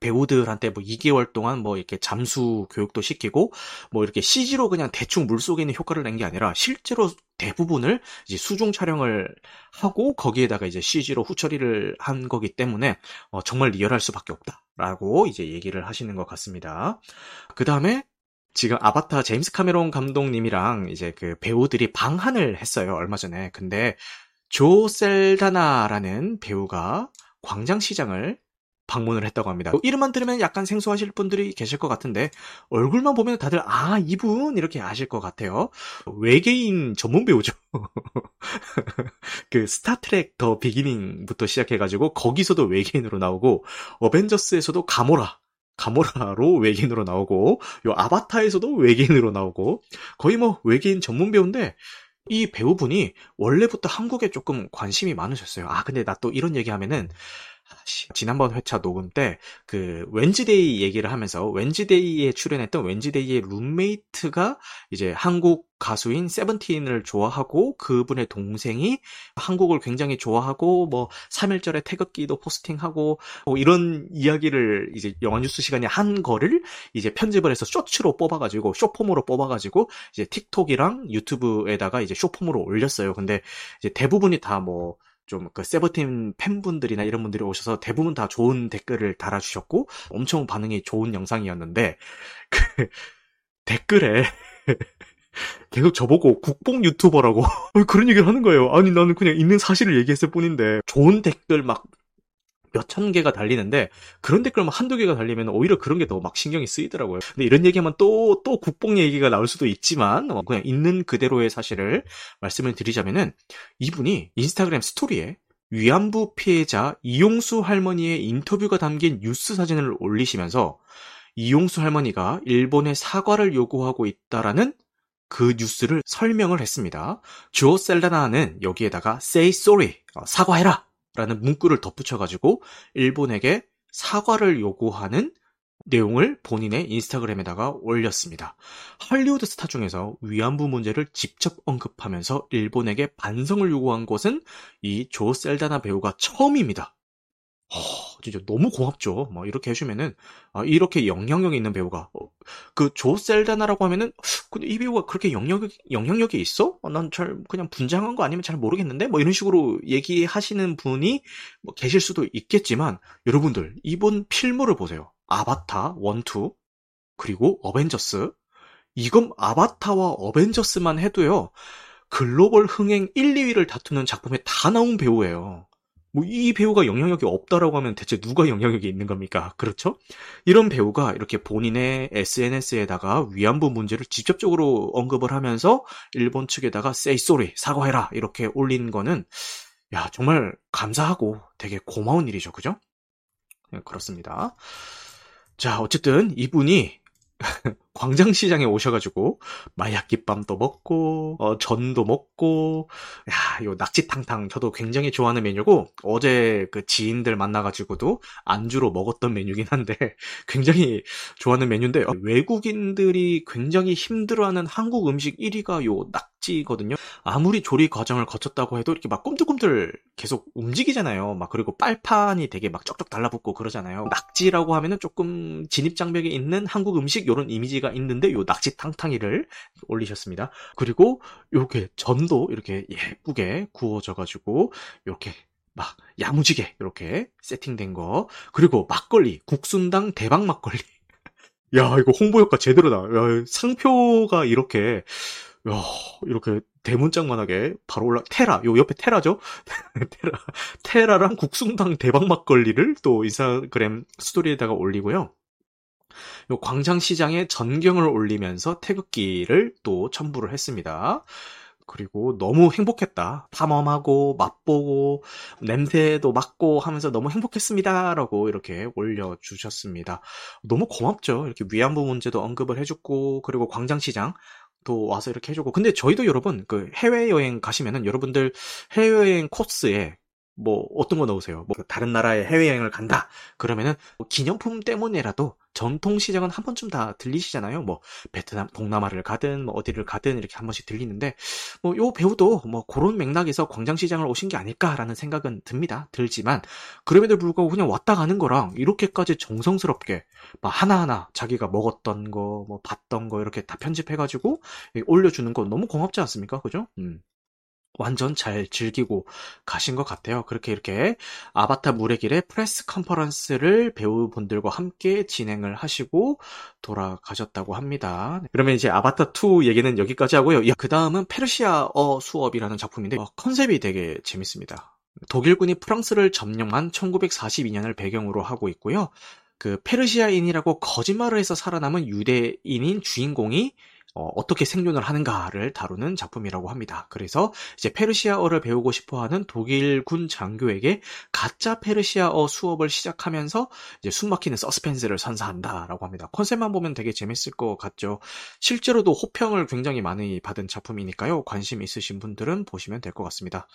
배우들한테 뭐 2개월 동안 뭐 이렇게 잠수 교육도 시키고 뭐 이렇게 CG로 그냥 대충 물속에 있는 효과를 낸 게 아니라 실제로 대부분을 이제 수중 촬영을 하고 거기에다가 이제 CG로 후처리를 한 거기 때문에 어 정말 리얼할 수밖에 없다 라고 이제 얘기를 하시는 것 같습니다. 그 다음에 지금 아바타 제임스 카메론 감독님이랑 이제 그 배우들이 방한을 했어요 얼마 전에. 근데 조 셀다나라는 배우가 광장시장을 방문을 했다고 합니다. 이름만 들으면 약간 생소하실 분들이 계실 것 같은데 얼굴만 보면 다들 아 이분 이렇게 아실 것 같아요. 외계인 전문 배우죠. 그 스타트랙 더 비기닝부터 시작해가지고 거기서도 외계인으로 나오고 어벤져스에서도 가모라 가모라로 외계인으로 나오고 요 아바타에서도 외계인으로 나오고 거의 뭐 외계인 전문 배우인데 이 배우분이 원래부터 한국에 조금 관심이 많으셨어요. 아 근데 나 또 이런 얘기하면은 지난번 회차 녹음 때 그 웬즈데이 얘기를 하면서 웬즈데이에 출연했던 웬즈데이의 룸메이트가 이제 한국 가수인 세븐틴을 좋아하고 그분의 동생이 한국을 굉장히 좋아하고 뭐 3일절에 태극기도 포스팅하고 뭐 이런 이야기를 이제 영화 뉴스 시간에 한 거를 이제 편집을 해서 쇼츠로 뽑아가지고 숏폼으로 뽑아가지고 이제 틱톡이랑 유튜브에다가 이제 숏폼으로 올렸어요. 근데 이제 대부분이 다뭐 좀 그 세버팀 팬분들이나 이런 분들이 오셔서 대부분 다 좋은 댓글을 달아주셨고 엄청 반응이 좋은 영상이었는데 그 댓글에 계속 저보고 국뽕 유튜버라고 그런 얘기를 하는 거예요. 아니 나는 그냥 있는 사실을 얘기했을 뿐인데 좋은 댓글 막 몇 천 개가 달리는데 그런 댓글만 한두 개가 달리면 오히려 그런 게 더 막 신경이 쓰이더라고요. 근데 이런 얘기하면 또 또 국뽕 얘기가 나올 수도 있지만 어, 그냥 있는 그대로의 사실을 말씀을 드리자면은 이분이 인스타그램 스토리에 위안부 피해자 이용수 할머니의 인터뷰가 담긴 뉴스 사진을 올리시면서 이용수 할머니가 일본에 사과를 요구하고 있다라는 그 뉴스를 설명을 했습니다. 주어 셀다나는 여기에다가 say sorry, 어, 사과해라 라는 문구를 덧붙여가지고 일본에게 사과를 요구하는 내용을 본인의 인스타그램에다가 올렸습니다. 할리우드 스타 중에서 위안부 문제를 직접 언급하면서 일본에게 반성을 요구한 것은 이 조 셀다나 배우가 처음입니다. 어, 진짜 너무 고맙죠. 뭐 이렇게 해주면은 아, 이렇게 영향력 있는 배우가 어, 그조 셀다나라고 하면은 근데 이 배우가 그렇게 영향력 영향력이 있어? 어, 난잘 그냥 분장한 거 아니면 잘 모르겠는데 뭐 이런 식으로 얘기하시는 분이 뭐 계실 수도 있겠지만 여러분들 이번 필모를 보세요. 아바타 1, 2 그리고 어벤져스 이건 아바타와 어벤져스만 해도요 글로벌 흥행 1, 2위를 다투는 작품에 다 나온 배우예요. 뭐 이 배우가 영향력이 없다라고 하면 대체 누가 영향력이 있는 겁니까? 그렇죠? 이런 배우가 이렇게 본인의 SNS에다가 위안부 문제를 직접적으로 언급을 하면서 일본 측에다가 say sorry, 사과해라 이렇게 올린 거는 야 정말 감사하고 되게 고마운 일이죠, 그죠? 네, 그렇습니다. 자, 어쨌든 이분이 광장시장에 오셔가지고 마약깃밤도 먹고 어, 전도 먹고 야, 요 낙지탕탕 저도 굉장히 좋아하는 메뉴고 어제 그 지인들 만나가지고도 안주로 먹었던 메뉴긴 한데 굉장히 좋아하는 메뉴인데 어, 외국인들이 굉장히 힘들어하는 한국 음식 1위가 요 낙 지거든요. 아무리 조리 과정을 거쳤다고 해도 이렇게 막 꿈틀꿈틀 계속 움직이잖아요. 막 그리고 빨판이 되게 막 쩍쩍 달라붙고 그러잖아요. 낙지라고 하면은 조금 진입 장벽에 있는 한국 음식 요런 이미지가 있는데 요 낙지 탕탕이를 올리셨습니다. 그리고 요게 전도 이렇게 예쁘게 구워져 가지고 이렇게 막 야무지게 이렇게 세팅된 거 그리고 막걸리 국순당 대박 막걸리 야 이거 홍보 효과 제대로다 야, 상표가 이렇게 야 이렇게 대문짝만하게 바로 올라 테라 요 옆에 테라죠 테라 테라랑 국순당 대박 막걸리를 또 인스타그램 스토리에다가 올리고요 요 광장시장에 전경을 올리면서 태극기를 또 첨부를 했습니다. 그리고 너무 행복했다. 탐험하고 맛보고 냄새도 맡고 하면서 너무 행복했습니다라고 이렇게 올려주셨습니다. 너무 고맙죠. 이렇게 위안부 문제도 언급을 해줬고 그리고 광장시장 또 와서 이렇게 해주고. 근데 저희도 여러분 그 해외 여행 가시면은 여러분들 해외 여행 코스에 뭐 어떤 거 넣으세요? 뭐 다른 나라에 해외여행을 간다. 그러면은 뭐 기념품 때문에라도 전통 시장은 한 번쯤 다 들리시잖아요. 뭐 베트남, 동남아를 가든 뭐 어디를 가든 이렇게 한 번씩 들리는데 뭐 요 배우도 뭐 그런 맥락에서 광장시장을 오신 게 아닐까라는 생각은 듭니다. 들지만 그럼에도 불구하고 그냥 왔다 가는 거랑 이렇게까지 정성스럽게 막 하나하나 자기가 먹었던 거, 뭐 봤던 거 이렇게 다 편집해가지고 올려주는 거 너무 고맙지 않습니까? 그죠? 음. 완전 잘 즐기고 가신 것 같아요. 그렇게 이렇게 아바타 물의 길의 프레스 컨퍼런스를 배우분들과 함께 진행을 하시고 돌아가셨다고 합니다. 그러면 이제 아바타 2 얘기는 여기까지 하고요. 그 다음은 페르시아어 수업이라는 작품인데 어, 컨셉이 되게 재밌습니다. 독일군이 프랑스를 점령한 1942년을 배경으로 하고 있고요. 그 페르시아인이라고 거짓말을 해서 살아남은 유대인인 주인공이 어, 떻게 생존을 하는가를 다루는 작품이라고 합니다. 그래서 이제 페르시아어를 배우고 싶어하는 독일군 장교에게 가짜 페르시아어 수업을 시작하면서 이제 숨막히는 서스펜스를 선사한다라고 합니다. 컨셉만 보면 되게 재밌을 것 같죠. 실제로도 호평을 굉장히 많이 받은 작품이니까요. 관심 있으신 분들은 보시면 될 것 같습니다.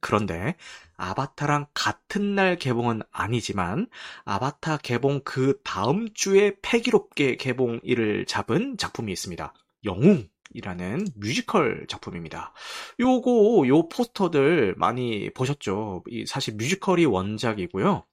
그런데 아바타랑 같은 날 개봉은 아니지만 아바타 개봉 그 다음 주에 패기롭게 개봉일을 잡은 작품이 있습니다. 영웅 이라는 뮤지컬 작품입니다. 요거 요 포스터들 많이 보셨죠? 사실 뮤지컬이 원작이고요.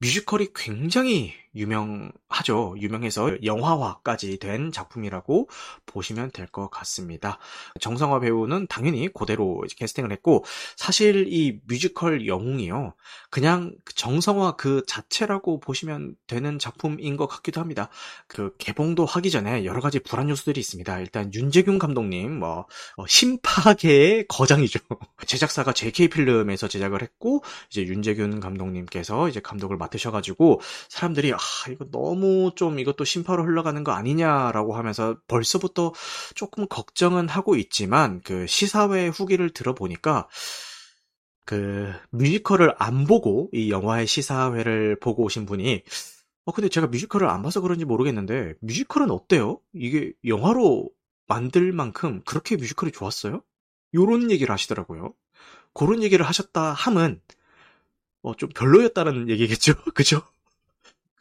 뮤지컬이 굉장히 유명하죠. 유명해서 영화화까지 된 작품이라고 보시면 될 것 같습니다. 정성화 배우는 당연히 그대로 캐스팅을 했고 사실 이 뮤지컬 영웅이요. 그냥 정성화 그 자체라고 보시면 되는 작품인 것 같기도 합니다. 그 개봉도 하기 전에 여러 가지 불안 요소들이 있습니다. 일단 윤재균 감독님 뭐 어, 심파계의 거장이죠. 제작사가 JK 필름에서 제작을 했고 이제 윤재균 감독님께서 이제 감독을 맡으셔가지고 사람들이 아 이거 너무 좀 이것도 심파로 흘러가는 거 아니냐라고 하면서 벌써부터 조금 걱정은 하고 있지만 그 시사회 후기를 들어보니까 그 뮤지컬을 안 보고 이 영화의 시사회를 보고 오신 분이 어 근데 제가 뮤지컬을 안 봐서 그런지 모르겠는데 뮤지컬은 어때요? 이게 영화로 만들 만큼 그렇게 뮤지컬이 좋았어요? 요런 얘기를 하시더라고요. 그런 얘기를 하셨다 함은 어, 좀 별로였다는 얘기겠죠? 그죠?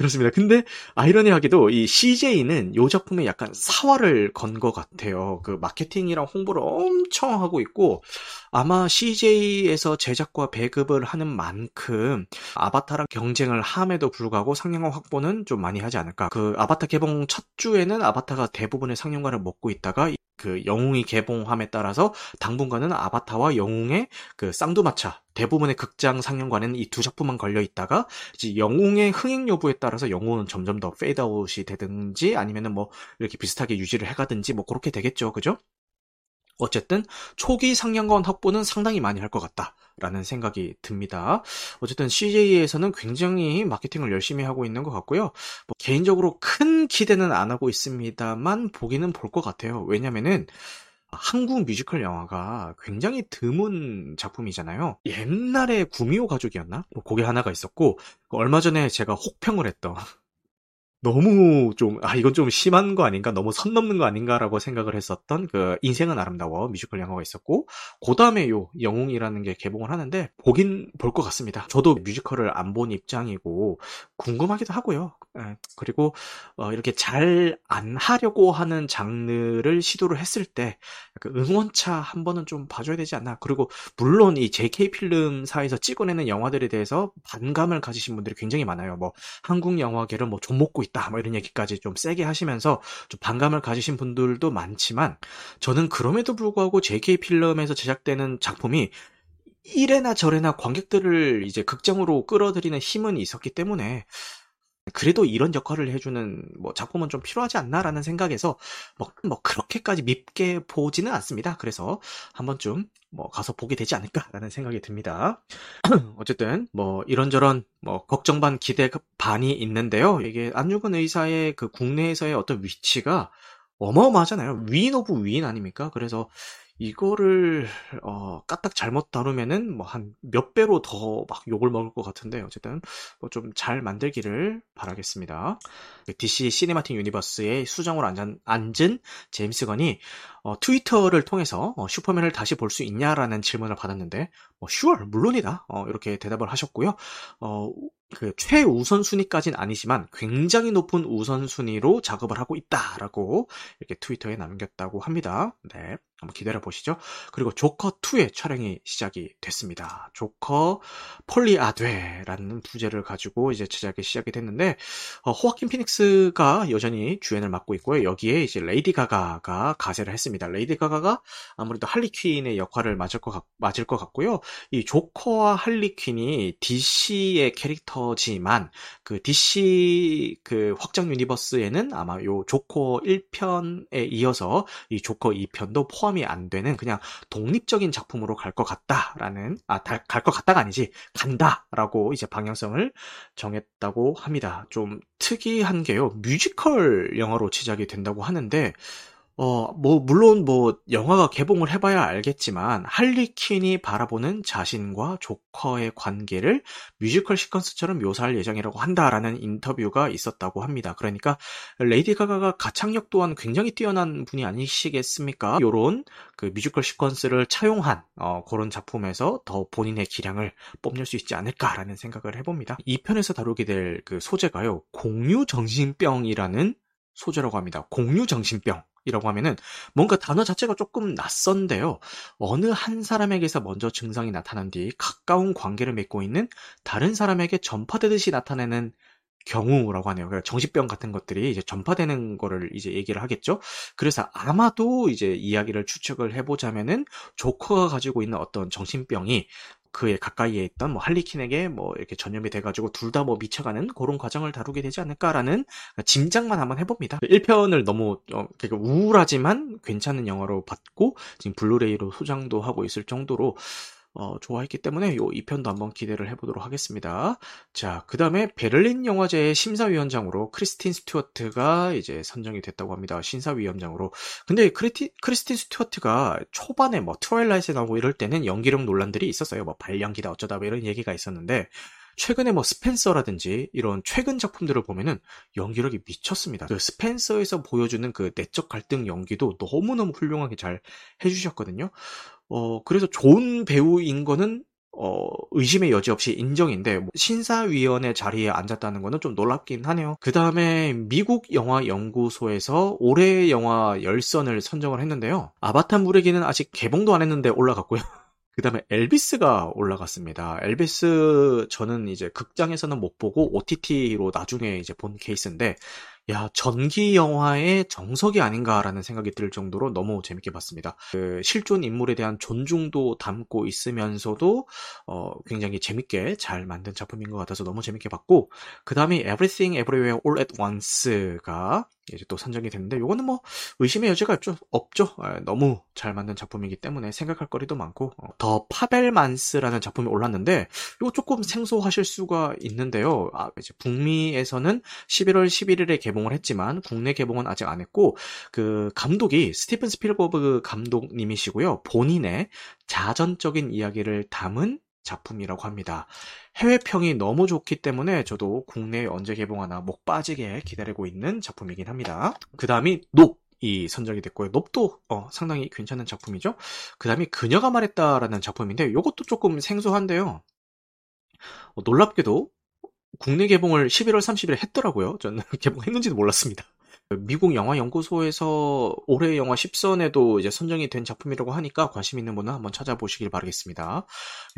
그렇습니다. 근데 아이러니하게도 이 CJ는 이 작품에 약간 사활을 건 것 같아요. 그 마케팅이랑 홍보를 엄청 하고 있고 아마 CJ에서 제작과 배급을 하는 만큼 아바타랑 경쟁을 함에도 불구하고 상영관 확보는 좀 많이 하지 않을까. 그 아바타 개봉 첫 주에는 아바타가 대부분의 상영관을 먹고 있다가 그 영웅이 개봉함에 따라서 당분간은 아바타와 영웅의 그 쌍두마차 대부분의 극장 상영관에는 이 두 작품만 걸려 있다가 이제 영웅의 흥행 여부에 따라서 영웅은 점점 더 페이드아웃이 되든지 아니면은 뭐 이렇게 비슷하게 유지를 해가든지 뭐 그렇게 되겠죠, 그죠? 어쨌든 초기 상영관 확보는 상당히 많이 할 것 같다 라는 생각이 듭니다. 어쨌든 CJ에서는 굉장히 마케팅을 열심히 하고 있는 것 같고요. 뭐 개인적으로 큰 기대는 안 하고 있습니다만 보기는 볼 것 같아요. 왜냐면은 한국 뮤지컬 영화가 굉장히 드문 작품이잖아요. 옛날에 구미호 가족이었나? 뭐 그게 하나가 있었고 얼마 전에 제가 혹평을 했던 너무 좀, 아, 이건 좀 심한 거 아닌가? 너무 선 넘는 거 아닌가라고 생각을 했었던 그 인생은 아름다워 뮤지컬 영화가 있었고, 그 다음에 요 영웅이라는 게 개봉을 하는데, 보긴 볼 것 같습니다. 저도 뮤지컬을 안 본 입장이고, 궁금하기도 하고요. 예, 그리고, 어, 이렇게 잘 안 하려고 하는 장르를 시도를 했을 때, 응원차 한 번은 좀 봐줘야 되지 않나. 그리고, 물론 이 JK 필름사에서 찍어내는 영화들에 대해서 반감을 가지신 분들이 굉장히 많아요. 뭐, 한국 영화계를 뭐, 좀 먹고 있다. 뭐 이런 얘기까지 좀 세게 하시면서 좀 반감을 가지신 분들도 많지만 저는 그럼에도 불구하고 JK 필름에서 제작되는 작품이 이래나 저래나 관객들을 이제 극장으로 끌어들이는 힘은 있었기 때문에 그래도 이런 역할을 해주는 뭐 작품은 좀 필요하지 않나라는 생각에서 뭐, 뭐 그렇게까지 밉게 보지는 않습니다. 그래서 한 번쯤 뭐 가서 보게 되지 않을까라는 생각이 듭니다. 어쨌든 뭐 이런저런 뭐 걱정 반 기대 반이 있는데요. 이게 안중근 의사의 그 국내에서의 어떤 위치가 어마어마하잖아요. 위인 of 위인 아닙니까? 그래서 이거를 어 까딱 잘못 다루면은 뭐 한 몇 배로 더 막 욕을 먹을 것 같은데 어쨌든 뭐 좀 잘 만들기를 바라겠습니다. DC 시네마틱 유니버스의 수장으로 앉은, 앉은 제임스 건이 어, 트위터를 통해서 어, 슈퍼맨을 다시 볼 수 있냐라는 질문을 받았는데 어, sure, 물론이다 어, 이렇게 대답을 하셨고요. 어, 그 최우선 순위까지는 아니지만 굉장히 높은 우선 순위로 작업을 하고 있다라고 이렇게 트위터에 남겼다고 합니다. 네. 한번 기다려 보시죠. 그리고 조커 2의 촬영이 시작이 됐습니다. 조커 Folie à Deux라는 부제를 가지고 이제 제작이 시작이 됐는데 어, 호아킨 피닉스가 여전히 주연을 맡고 있고요. 여기에 이제 레이디 가가가 가세를 했습니다. 레이디 가가가 아무래도 할리퀸의 역할을 맡을 것, 같, 맡을 것 같고요. 이 조커와 할리퀸이 DC의 캐릭터지만 그 DC 그 확장 유니버스에는 아마 요 조커 1편에 이어서 이 조커 2편도 포함 포함이 안 되는 그냥 독립적인 작품으로 갈 것 같다라는 아 갈 것 같다가 아니지 간다라고 이제 방향성을 정했다고 합니다. 좀 특이한 게요. 뮤지컬 영화로 제작이 된다고 하는데 어, 뭐, 물론 뭐, 영화가 개봉을 해봐야 알겠지만, 할리퀸이 바라보는 자신과 조커의 관계를 뮤지컬 시퀀스처럼 묘사할 예정이라고 한다라는 인터뷰가 있었다고 합니다. 그러니까, 레이디 가가가 가창력 또한 굉장히 뛰어난 분이 아니시겠습니까? 요런 그 뮤지컬 시퀀스를 차용한, 어, 그런 작품에서 더 본인의 기량을 뽐낼 수 있지 않을까라는 생각을 해봅니다. 이 편에서 다루게 될 그 소재가요, 공유 정신병이라는 소재라고 합니다. 공유정신병. 이라고 하면은 뭔가 단어 자체가 조금 낯선데요. 어느 한 사람에게서 먼저 증상이 나타난 뒤 가까운 관계를 맺고 있는 다른 사람에게 전파되듯이 나타내는 경우라고 하네요. 그러니까 정신병 같은 것들이 이제 전파되는 거를 이제 얘기를 하겠죠. 그래서 아마도 이제 이야기를 추측을 해보자면은 조커가 가지고 있는 어떤 정신병이 그에 가까이에 있던 뭐 할리퀸에게 뭐 이렇게 전염이 돼가지고 둘 다 뭐 미쳐가는 그런 과정을 다루게 되지 않을까라는 짐작만 한번 해봅니다. 1편을 너무 어, 그러니까 우울하지만 괜찮은 영화로 봤고 지금 블루레이로 소장도 하고 있을 정도로 어, 좋아했기 때문에 요 2편도 한번 기대를 해보도록 하겠습니다. 자, 그 다음에 베를린 영화제의 심사위원장으로 크리스틴 스튜어트가 이제 선정이 됐다고 합니다. 심사위원장으로. 근데 크리티, 크리스틴 스튜어트가 초반에 뭐 트와일라잇에 나오고 이럴 때는 연기력 논란들이 있었어요. 뭐 발연기다 어쩌다 뭐 이런 얘기가 있었는데 최근에 뭐 스펜서라든지 이런 최근 작품들을 보면은 연기력이 미쳤습니다. 그 스펜서에서 보여주는 그 내적 갈등 연기도 너무너무 훌륭하게 잘 해주셨거든요. 어, 그래서 좋은 배우인 거는 어, 의심의 여지 없이 인정인데 뭐 심사위원회 자리에 앉았다는 거는 좀 놀랍긴 하네요. 그 다음에 미국 영화 연구소에서 올해 영화 열 선을 선정을 했는데요. 아바타 물의 길은 아직 개봉도 안 했는데 올라갔고요. 그 다음에 엘비스가 올라갔습니다. 엘비스 저는 이제 극장에서는 못 보고 OTT로 나중에 이제 본 케이스인데 야, 전기 영화의 정석이 아닌가라는 생각이 들 정도로 너무 재밌게 봤습니다. 그 실존 인물에 대한 존중도 담고 있으면서도 어, 굉장히 재밌게 잘 만든 작품인 것 같아서 너무 재밌게 봤고 그 다음에 Everything Everywhere All at Once가 이제 또 선정이 됐는데 요거는 뭐 의심의 여지가 없죠. 없죠. 아, 너무 잘 만든 작품이기 때문에 생각할 거리도 많고 어, 더 파벨만스라는 작품이 올랐는데 이거 조금 생소하실 수가 있는데요. 아, 이제 북미에서는 11월 11일에 개봉을 했지만 국내 개봉은 아직 안 했고 그 감독이 스티븐 스필버그 감독님이시고요. 본인의 자전적인 이야기를 담은 작품이라고 합니다. 해외평이 너무 좋기 때문에 저도 국내에 언제 개봉하나 목 빠지게 기다리고 있는 작품이긴 합니다. 그 다음이 높! 이 선정이 됐고요. 높도 어, 상당히 괜찮은 작품이죠. 그 다음에 그녀가 말했다라는 작품인데 이것도 조금 생소한데요. 어, 놀랍게도 국내 개봉을 11월 30일에 했더라고요. 저는 개봉했는지도 몰랐습니다. 미국 영화 연구소에서 올해 영화 10선에도 이제 선정이 된 작품이라고 하니까 관심 있는 분은 한번 찾아보시길 바라겠습니다.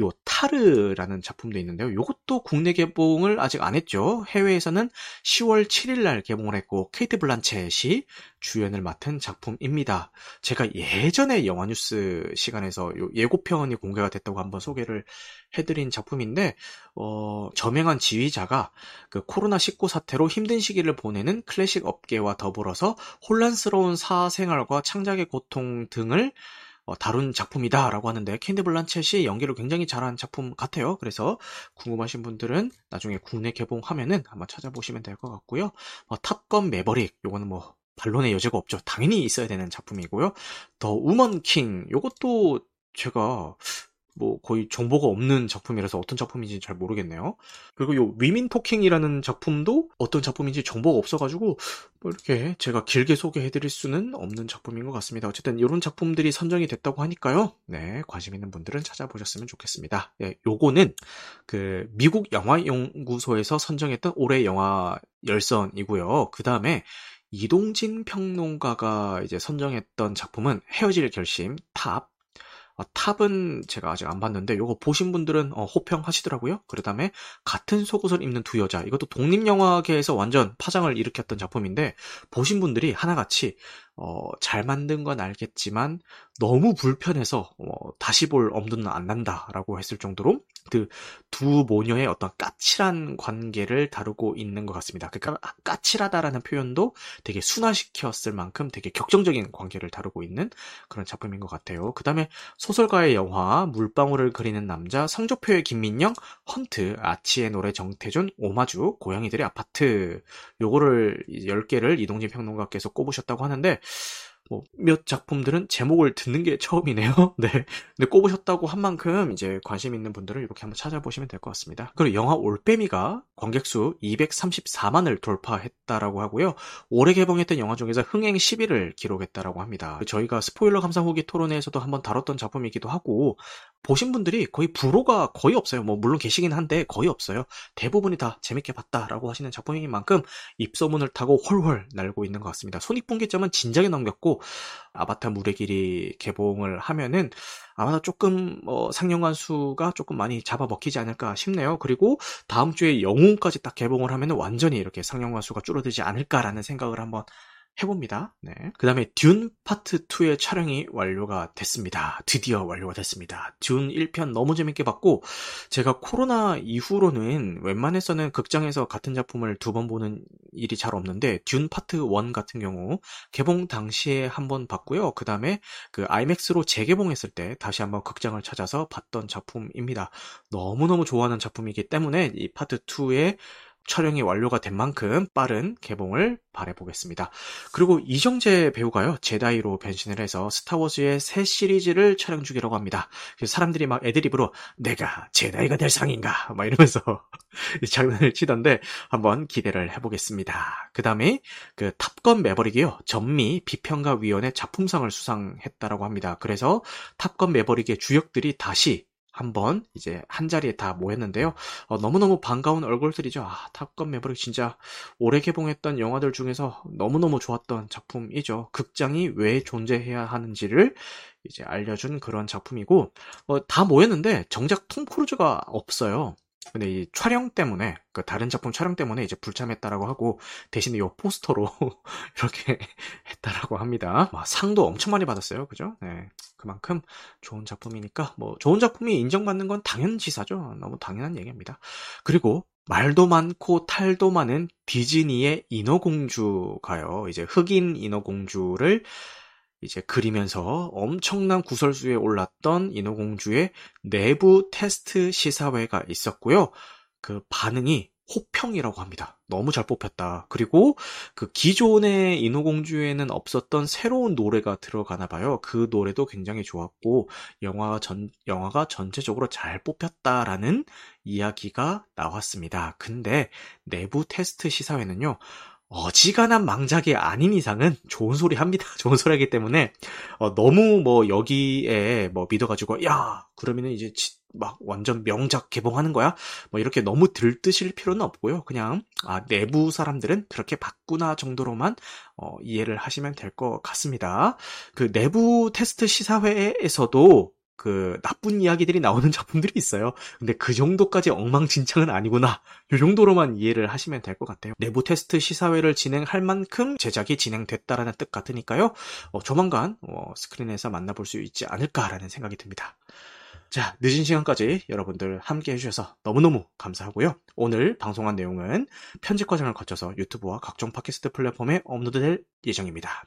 요 타르라는 작품도 있는데요. 요것도 국내 개봉을 아직 안 했죠. 해외에서는 10월 7일 날 개봉을 했고 케이트 블란쳇이 주연을 맡은 작품입니다. 제가 예전에 영화뉴스 시간에서 예고편이 공개가 됐다고 한번 소개를 해드린 작품인데 어, 저명한 지휘자가 그 코로나19 사태로 힘든 시기를 보내는 클래식 업계와 더불어서 혼란스러운 사생활과 창작의 고통 등을 어, 다룬 작품이다라고 하는데 캔디 블란쳇이 연기를 굉장히 잘한 작품 같아요. 그래서 궁금하신 분들은 나중에 국내 개봉하면은 한번 찾아보시면 될 것 같고요. 어, 탑건 매버릭 요거는 뭐 반론의 여지가 없죠. 당연히 있어야 되는 작품이고요. 더 우먼 킹 요것도 제가 뭐 거의 정보가 없는 작품이라서 어떤 작품인지 잘 모르겠네요. 그리고 요 위민 토킹이라는 작품도 어떤 작품인지 정보가 없어가지고 뭐 이렇게 제가 길게 소개해드릴 수는 없는 작품인 것 같습니다. 어쨌든 이런 작품들이 선정이 됐다고 하니까요. 네 관심 있는 분들은 찾아보셨으면 좋겠습니다. 네, 요거는 그 미국 영화 연구소에서 선정했던 올해 영화 열 선이고요. 그 다음에 이동진 평론가가 이제 선정했던 작품은 헤어질 결심 탑. 어, 탑은 제가 아직 안 봤는데 이거 보신 분들은 어, 호평하시더라고요. 그 다음에 같은 속옷을 입는 두 여자 이것도 독립 영화계에서 완전 파장을 일으켰던 작품인데 보신 분들이 하나같이 어, 잘 만든 건 알겠지만 너무 불편해서 어, 다시 볼 엄두는 안 난다라고 했을 정도로 그 두 모녀의 어떤 까칠한 관계를 다루고 있는 것 같습니다. 그러니까 까칠하다라는 표현도 되게 순화시켰을 만큼 되게 격정적인 관계를 다루고 있는 그런 작품인 것 같아요. 그 다음에 소설가의 영화 물방울을 그리는 남자 성적표의 김민영 헌트 아치의 노래 정태준 오마주 고양이들의 아파트 요거를 10개를 이동진 평론가께서 꼽으셨다고 하는데 뭐 몇 작품들은 제목을 듣는 게 처음이네요. 네. 근데 꼽으셨다고 한 만큼 이제 관심 있는 분들은 이렇게 한번 찾아보시면 될 것 같습니다. 그리고 영화 올빼미가 관객수 234만을 돌파했다라고 하고요. 올해 개봉했던 영화 중에서 흥행 10위를 기록했다라고 합니다. 저희가 스포일러 감상 후기 토론회에서도 한번 다뤘던 작품이기도 하고 보신 분들이 거의 불호가 거의 없어요. 뭐 물론 계시긴 한데 거의 없어요. 대부분이 다 재밌게 봤다라고 하시는 작품인 만큼 입소문을 타고 홀홀 날고 있는 것 같습니다. 손익분기점은 진작에 넘겼고 아바타 물의 길이 개봉을 하면은 아마도 조금 뭐 상영관 수가 조금 많이 잡아먹히지 않을까 싶네요. 그리고 다음 주에 영웅까지 딱 개봉을 하면은 완전히 이렇게 상영관 수가 줄어들지 않을까라는 생각을 한번 해봅니다. 네. 그 다음에 듄 파트 2의 촬영이 완료가 됐습니다. 드디어 완료가 됐습니다. 듄 1편 너무 재밌게 봤고, 제가 코로나 이후로는 웬만해서는 극장에서 같은 작품을 두 번 보는 일이 잘 없는데, 듄 파트 1 같은 경우, 개봉 당시에 한 번 봤고요. 그 다음에 그 아이맥스로 재개봉했을 때 다시 한번 극장을 찾아서 봤던 작품입니다. 너무너무 좋아하는 작품이기 때문에 이 파트 2의 촬영이 완료가 된 만큼 빠른 개봉을 바래보겠습니다. 그리고 이정재 배우가요, 제다이로 변신을 해서 스타워즈의 새 시리즈를 촬영 중이라고 합니다. 그래서 사람들이 막 애드립으로 내가 제다이가 될 상인가? 막 이러면서 장난을 치던데 한번 기대를 해보겠습니다. 그 다음에 그 탑건 매버릭이요, 전미 비평가위원회 작품상을 수상했다라고 합니다. 그래서 탑건 매버릭의 주역들이 다시 한번 이제 한 자리에 다 모였는데요. 어, 너무너무 반가운 얼굴들이죠. 아, 탑건 매버릭 진짜 올해 개봉했던 영화들 중에서 너무너무 좋았던 작품이죠. 극장이 왜 존재해야 하는지를 이제 알려준 그런 작품이고 어, 다 모였는데 정작 톰 크루즈가 없어요. 근데 이 촬영 때문에 그 다른 작품 촬영 때문에 이제 불참했다라고 하고 대신에 이 포스터로 이렇게 했다라고 합니다. 와, 상도 엄청 많이 받았어요, 그죠? 네, 그만큼 좋은 작품이니까 뭐 좋은 작품이 인정받는 건 당연지사죠. 너무 당연한 얘기입니다. 그리고 말도 많고 탈도 많은 디즈니의 인어공주가요. 이제 흑인 인어공주를 이제 그리면서 엄청난 구설수에 올랐던 인어공주의 내부 테스트 시사회가 있었고요. 그 반응이 호평이라고 합니다. 너무 잘 뽑혔다. 그리고 그 기존의 인어공주에는 없었던 새로운 노래가 들어가나 봐요. 그 노래도 굉장히 좋았고 영화 전 영화가 전체적으로 잘 뽑혔다라는 이야기가 나왔습니다. 근데 내부 테스트 시사회는요. 어지간한 망작이 아닌 이상은 좋은 소리 합니다. 좋은 소리 하기 때문에 어, 너무 뭐 여기에 뭐 믿어가지고 야 그러면은 이제 막 완전 명작 개봉하는 거야? 뭐 이렇게 너무 들뜨실 필요는 없고요. 그냥 아 내부 사람들은 그렇게 봤구나 정도로만 어, 이해를 하시면 될 것 같습니다. 그 내부 테스트 시사회에서도 그 나쁜 이야기들이 나오는 작품들이 있어요. 근데 그 정도까지 엉망진창은 아니구나. 이 정도로만 이해를 하시면 될 것 같아요. 내부 테스트 시사회를 진행할 만큼 제작이 진행됐다라는 뜻 같으니까요. 어, 조만간 어, 스크린에서 만나볼 수 있지 않을까라는 생각이 듭니다. 자, 늦은 시간까지 여러분들 함께 해주셔서 너무너무 감사하고요. 오늘 방송한 내용은 편집 과정을 거쳐서 유튜브와 각종 팟캐스트 플랫폼에 업로드될 예정입니다.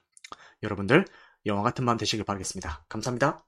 여러분들 영화 같은 밤 되시길 바라겠습니다. 감사합니다.